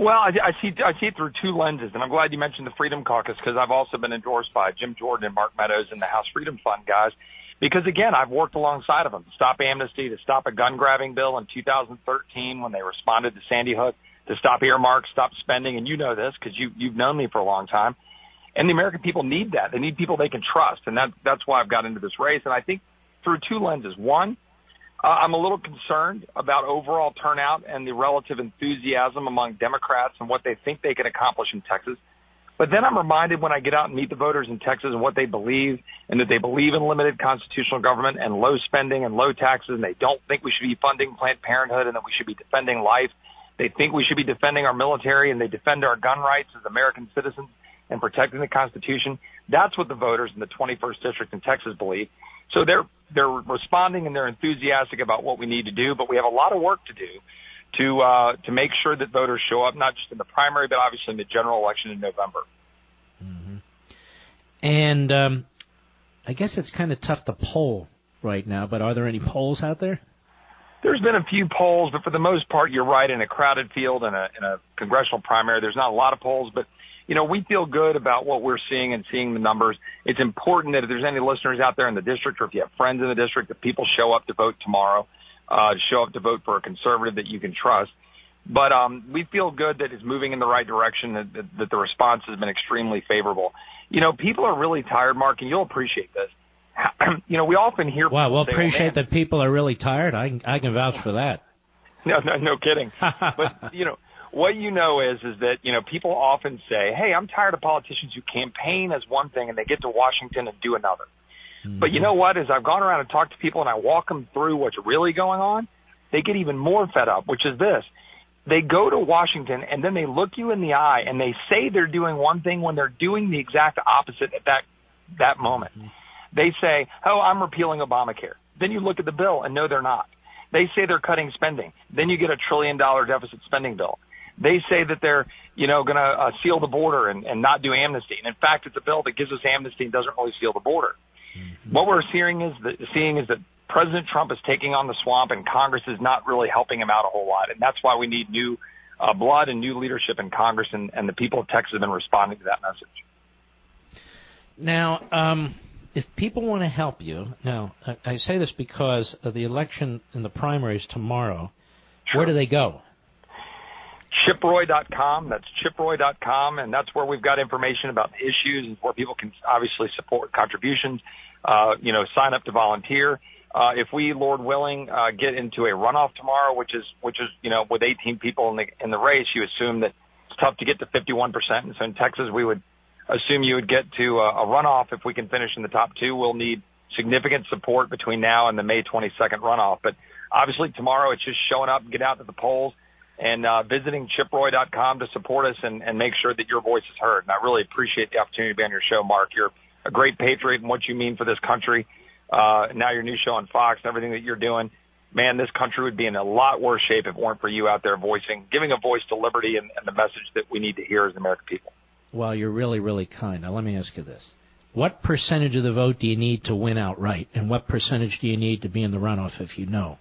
Well, I, I see I see it through two lenses, and I'm glad you mentioned the Freedom Caucus because I've also been endorsed by Jim Jordan and Mark Meadows and the House Freedom Fund guys. Because again, I've worked alongside of them to stop amnesty, to stop a gun grabbing bill in 2013 when they responded to Sandy Hook, to stop earmarks, stop spending. And you know this because you, you've known me for a long time. And the American people need that. They need people they can trust. And that, that's why I've got into this race. And I think through two lenses. One, uh, I'm a little concerned about overall turnout and the relative enthusiasm among Democrats and what they think they can accomplish in Texas. But then I'm reminded when I get out and meet the voters in Texas and what they believe and that they believe in limited constitutional government and low spending and low taxes and they don't think we should be funding Planned Parenthood and that we should be defending life. They think we should be defending our military and they defend our gun rights as American citizens and protecting the Constitution. That's what the voters in the 21st district in Texas believe. So they're they're responding and they're enthusiastic about what we need to do, but we have a lot of work to do to uh, to make sure that voters show up, not just in the primary, but obviously in the general election in November. Mm-hmm. And um, I guess it's kind of tough to poll right now. But are there any polls out there? There's been a few polls, but for the most part, you're right. In a crowded field and a, in a congressional primary, there's not a lot of polls. But you know, we feel good about what we're seeing and seeing the numbers. It's important that if there's any listeners out there in the district or if you have friends in the district, that people show up to vote tomorrow, uh, show up to vote for a conservative that you can trust. But um, we feel good that it's moving in the right direction, that, that, that the response has been extremely favorable. You know, people are really tired, Mark, and you'll appreciate this. *clears throat* you know, we often hear. Wow, we'll say, appreciate oh, man, that people are really tired. I can, I can vouch for that. *laughs* No, no, no kidding. *laughs* but you know, what you know is is that you know people often say, "Hey, I'm tired of politicians who campaign as one thing and they get to Washington and do another." Mm-hmm. But you know what? As I've gone around and talked to people and I walk them through what's really going on, they get even more fed up. Which is this: they go to Washington and then they look you in the eye and they say they're doing one thing when they're doing the exact opposite at that that moment. Mm-hmm. They say, "Oh, I'm repealing Obamacare." Then you look at the bill and no, they're not. They say they're cutting spending. Then you get a trillion dollar deficit spending bill. They say that they're, you know, going to uh, seal the border and, and not do amnesty. And in fact, it's a bill that gives us amnesty and doesn't really seal the border. Mm-hmm. What we're seeing is that, seeing is that President Trump is taking on the swamp and Congress is not really helping him out a whole lot. And that's why we need new uh, blood and new leadership in Congress. And, and the people of Texas have been responding to that message. Now, um, if people want to help you, now I, I say this because of the election in the primaries tomorrow. Sure. Where do they go? chiproy.com. That's chiproy.com, and that's where we've got information about the issues and where people can obviously support contributions. Uh, you know, sign up to volunteer. Uh, if we, Lord willing, uh, get into a runoff tomorrow, which is which is you know with 18 people in the in the race, you assume that it's tough to get to 51 percent. And so in Texas, we would assume you would get to a, a runoff. If we can finish in the top two, we'll need significant support between now and the May 22nd runoff. But obviously tomorrow, it's just showing up, and get out to the polls and uh, visiting chiproy.com to support us and, and make sure that your voice is heard. And I really appreciate the opportunity to be on your show, Mark. You're a great patriot and what you mean for this country. Uh, now your new show on Fox and everything that you're doing. Man, this country would be in a lot worse shape if it weren't for you out there voicing, giving a voice to liberty and, and the message that we need to hear as the American people. Well, you're really, really kind. Now let me ask you this. What percentage of the vote do you need to win outright? And what percentage do you need to be in the runoff if you know?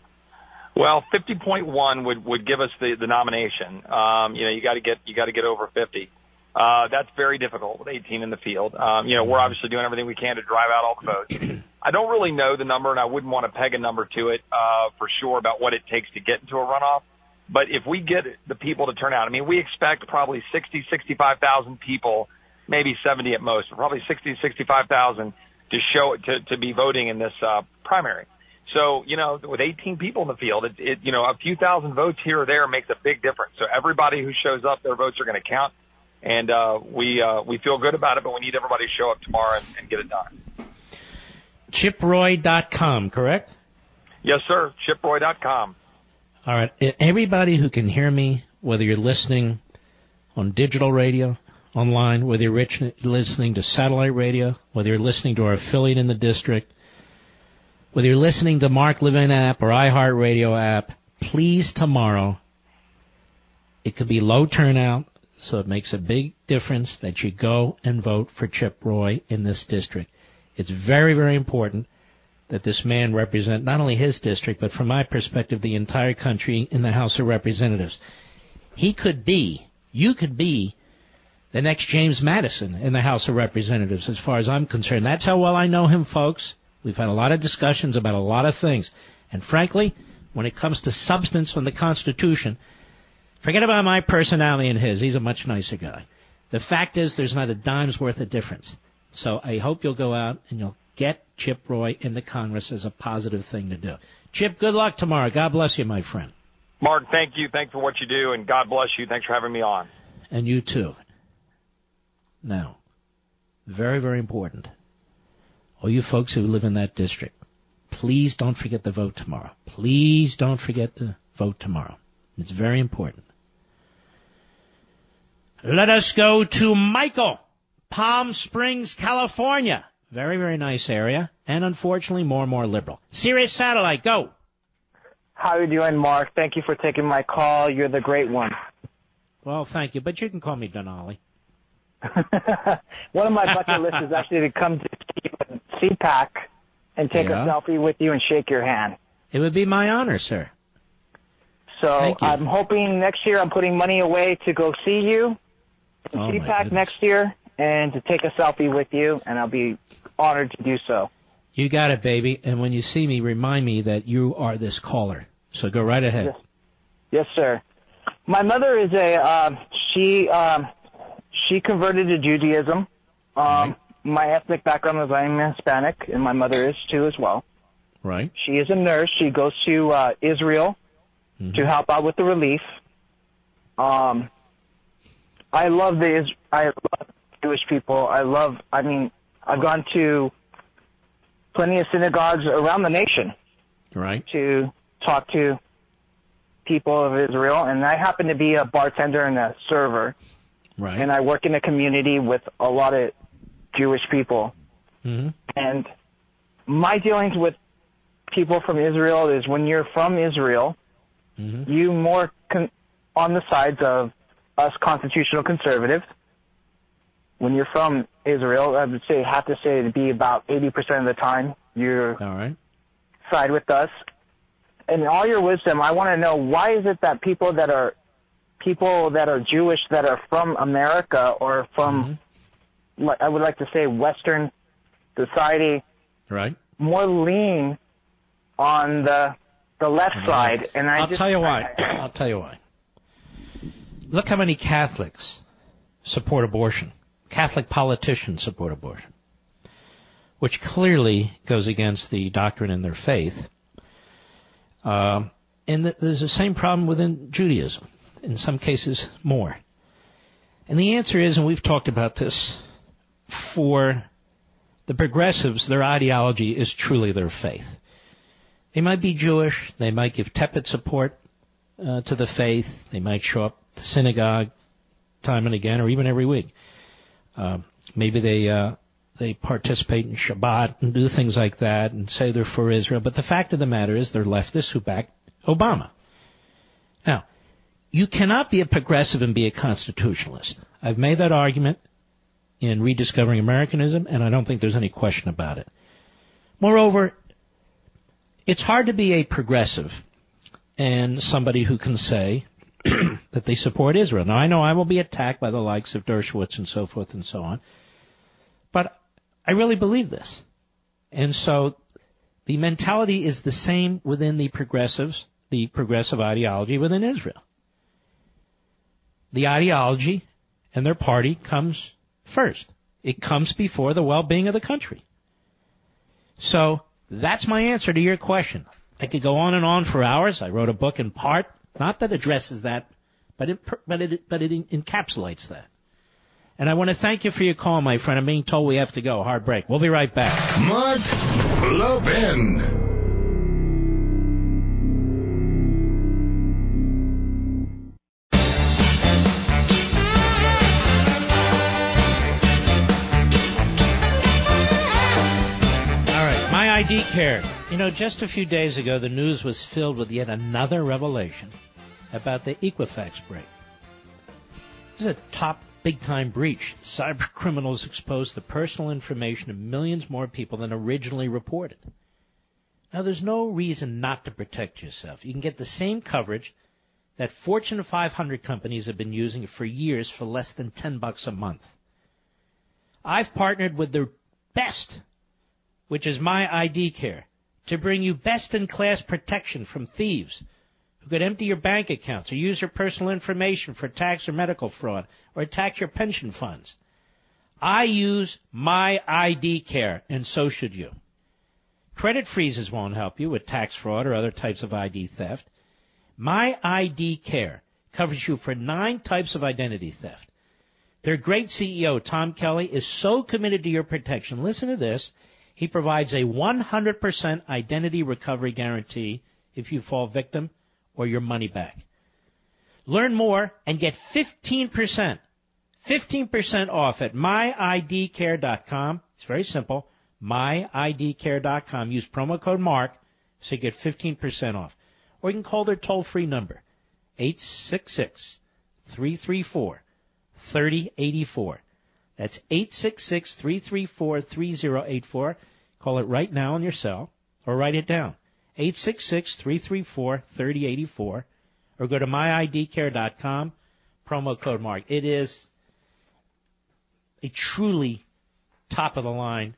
Well, 50.1 would would give us the the nomination. Um, you know, you got to get you got to get over 50. Uh, that's very difficult with 18 in the field. Um, you know, we're obviously doing everything we can to drive out all the votes. *clears throat* I don't really know the number, and I wouldn't want to peg a number to it uh, for sure about what it takes to get into a runoff. But if we get the people to turn out, I mean, we expect probably 60, 65,000 people, maybe 70 at most, probably 60, 65,000 to show to to be voting in this uh, primary. So, you know, with 18 people in the field, it, it, you know, a few thousand votes here or there makes a big difference. So everybody who shows up, their votes are going to count. And, uh, we, uh, we feel good about it, but we need everybody to show up tomorrow and, and get it done. Chiproy.com, correct? Yes, sir. Chiproy.com. All right. Everybody who can hear me, whether you're listening on digital radio, online, whether you're listening to satellite radio, whether you're listening to our affiliate in the district, whether you're listening to Mark Levin app or iHeartRadio app, please tomorrow, it could be low turnout, so it makes a big difference that you go and vote for Chip Roy in this district. It's very, very important that this man represent not only his district, but from my perspective, the entire country in the House of Representatives. He could be, you could be, the next James Madison in the House of Representatives, as far as I'm concerned. That's how well I know him, folks. We've had a lot of discussions about a lot of things. And frankly, when it comes to substance from the Constitution, forget about my personality and his. He's a much nicer guy. The fact is there's not a dime's worth of difference. So I hope you'll go out and you'll get Chip Roy into Congress as a positive thing to do. Chip, good luck tomorrow. God bless you, my friend. Mark, thank you. Thanks for what you do, and God bless you. Thanks for having me on. And you too. Now, very, very important all you folks who live in that district, please don't forget to vote tomorrow. Please don't forget to vote tomorrow. It's very important. Let us go to Michael, Palm Springs, California. Very, very nice area, and unfortunately more and more liberal. Sirius Satellite, go. How are you doing, Mark? Thank you for taking my call. You're the great one. Well, thank you, but you can call me Denali. *laughs* one of my bucket lists is actually to come to CPAC and take yeah. a selfie with you and shake your hand. It would be my honor, sir. So I'm hoping next year I'm putting money away to go see you. in Oh, CPAC next year and to take a selfie with you, and I'll be honored to do so. You got it, baby. And when you see me, remind me that you are this caller. So go right ahead. Yes. Yes, sir. My mother is a uh, she um, she converted to Judaism. Um, My ethnic background is I'm Hispanic, and my mother is too as well. Right. She is a nurse. She goes to uh, Israel to help out with the relief. Um, I love the I love Jewish people. I love. I mean, I've gone to plenty of synagogues around the nation Right. to talk to people of Israel, and I happen to be a bartender and a server, Right. and I work in a community with a lot of Jewish people. hmm And my dealings with people from Israel is when you're from Israel, hmm you more con- on the sides of us constitutional conservatives. When you're from Israel, I would say have to say to be about 80% of the time you're All right. side with us. In all your wisdom, I want to know why is it that people that are people that are Jewish that are from America or from li- I would like to say Western society Right. more lean on the the left side, and I I'll just, tell you why. *coughs* I'll tell you why. Look how many Catholics support abortion. Catholic politicians support abortion, which clearly goes against the doctrine in their faith. Um, and th- there's the same problem within Judaism, in some cases more. And the answer is, and we've talked about this, for the progressives, their ideology is truly their faith. They might be Jewish. They might give tepid support uh, to the faith. They might show up the synagogue time and again, or even every week. Uh, maybe they uh, they participate in Shabbat and do things like that and say they're for Israel. But the fact of the matter is, they're leftists who back Obama. Now, you cannot be a progressive and be a constitutionalist. I've made that argument in rediscovering Americanism, and I don't think there's any question about it. Moreover, it's hard to be a progressive and somebody who can say *clears throat* that they support Israel. Now I know I will be attacked by the likes of Dershowitz and so forth and so on, but I really believe this. And so the mentality is the same within the progressives, the progressive ideology within Israel. The ideology and their party comes first. It comes before the well-being of the country. So that's my answer to your question. I could go on and on for hours. I wrote a book in part, not that addresses that, but it, but it, but it encapsulates that. And I want to thank you for your call, my friend. I'm being told we have to go. Hard break. We'll be right back. Mark Levin. My care. You know, just a few days ago, the news was filled with yet another revelation about the Equifax break. This is a top big time breach. Cyber *laughs* criminals exposed the personal information of millions more people than originally reported. Now, there's no reason not to protect yourself. You can get the same coverage that Fortune 500 companies have been using for years for less than 10 bucks a month. I've partnered with the best which is my ID care, to bring you best in class protection from thieves who could empty your bank accounts or use your personal information for tax or medical fraud or attack your pension funds. I use my ID care and so should you. Credit freezes won't help you with tax fraud or other types of ID theft. My ID care covers you for nine types of identity theft. Their great CEO, Tom Kelly, is so committed to your protection. Listen to this. He provides a 100% identity recovery guarantee if you fall victim or your money back. Learn more and get 15%, 15% off at myidcare.com. It's very simple. myidcare.com. Use promo code MARK so you get 15% off. Or you can call their toll free number, 866 334 3084. That's 866-334-3084. Call it right now on your cell or write it down. 866-334-3084 or go to myidcare.com, promo code MARK. It is a truly top of the line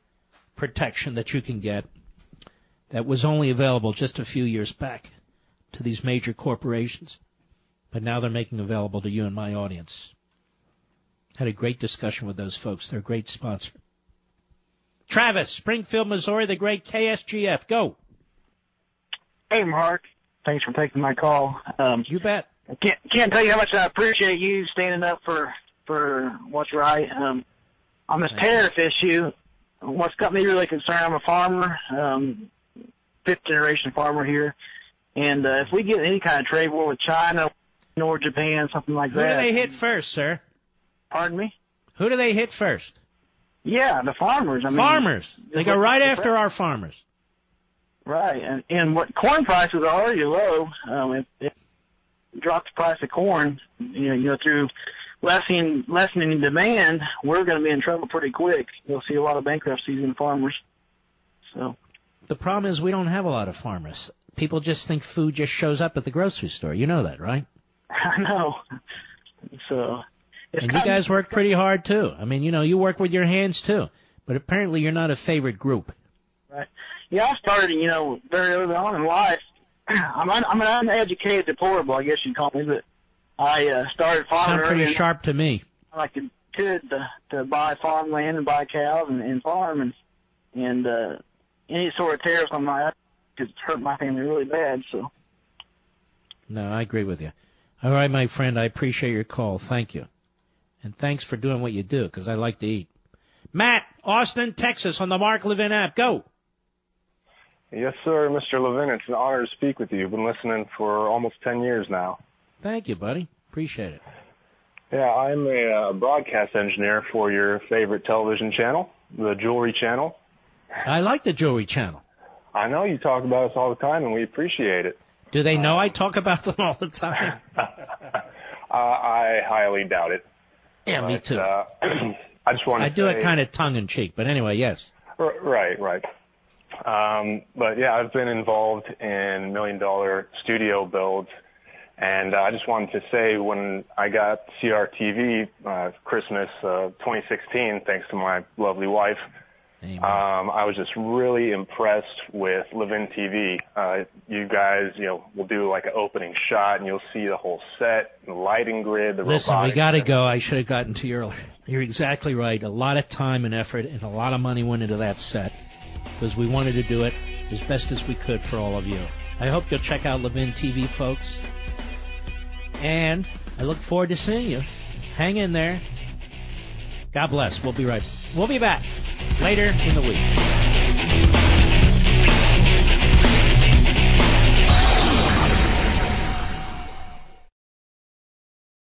protection that you can get that was only available just a few years back to these major corporations. But now they're making available to you and my audience. Had a great discussion with those folks. They're a great sponsor. Travis, Springfield, Missouri, the great KSGF. Go. Hey, Mark. Thanks for taking my call. Um, you bet. I can't can't tell you how much I appreciate you standing up for for what's right. Um, on this tariff issue, what's got me really concerned. I'm a farmer, um, fifth generation farmer here, and uh, if we get any kind of trade war with China or Japan, something like Who that. Who do they hit first, sir? Pardon me. Who do they hit first? Yeah, the farmers. I mean, farmers. They go right after our farmers. Right, and and what corn prices are already low. Um, if, if it drops the price of corn, you know, you know through lessening lessening demand, we're going to be in trouble pretty quick. You'll see a lot of bankruptcies in farmers. So The problem is we don't have a lot of farmers. People just think food just shows up at the grocery store. You know that, right? *laughs* I know. So it's And you guys work pretty hard too. I mean, you know, you work with your hands too. But apparently you're not a favorite group. Right. Yeah, I started, you know, very early on in life. *clears throat* I'm un, I'm an uneducated deplorable, I guess you'd call me, but I uh, started farming Sound pretty sharp to me. I like to kid to, to buy farmland and buy cows and, and farm and and uh, any sort of tariffs on my it's hurt my family really bad. So No, I agree with you. All right, my friend, I appreciate your call. Thank you. And thanks for doing what you do, because I like to eat. Matt, Austin, Texas, on the Mark Levin app. Go. Yes, sir, Mr. Levin. It's an honor to speak with you. I've been listening for almost 10 years now. Thank you, buddy. Appreciate it. Yeah, I'm a uh, broadcast engineer for your favorite television channel, the Jewelry Channel. I like the Jewelry Channel. I know you talk about us all the time, and we appreciate it. Do they know I talk about them all the time? *laughs* Uh, I highly doubt it. Yeah, me too. Uh, *clears throat* I just want to I do say, it kind of tongue in cheek, but anyway, yes. R- Right, right. Um, but yeah, I've been involved in million dollar studio builds, and uh, I just wanted to say when I got CRTV uh, Christmas uh, 2016, thanks to my lovely wife, um, I was just really impressed with Levin TV. Uh, you guys, you know, will do like an opening shot, and you'll see the whole set, the lighting grid, the Listen, we got to go. I should have gotten to you earlier. You're exactly right. A lot of time and effort and a lot of money went into that set because we wanted to do it as best as we could for all of you. I hope you'll check out Levin TV, folks. And I look forward to seeing you. Hang in there. God bless. We'll be right. We'll be back later in the week.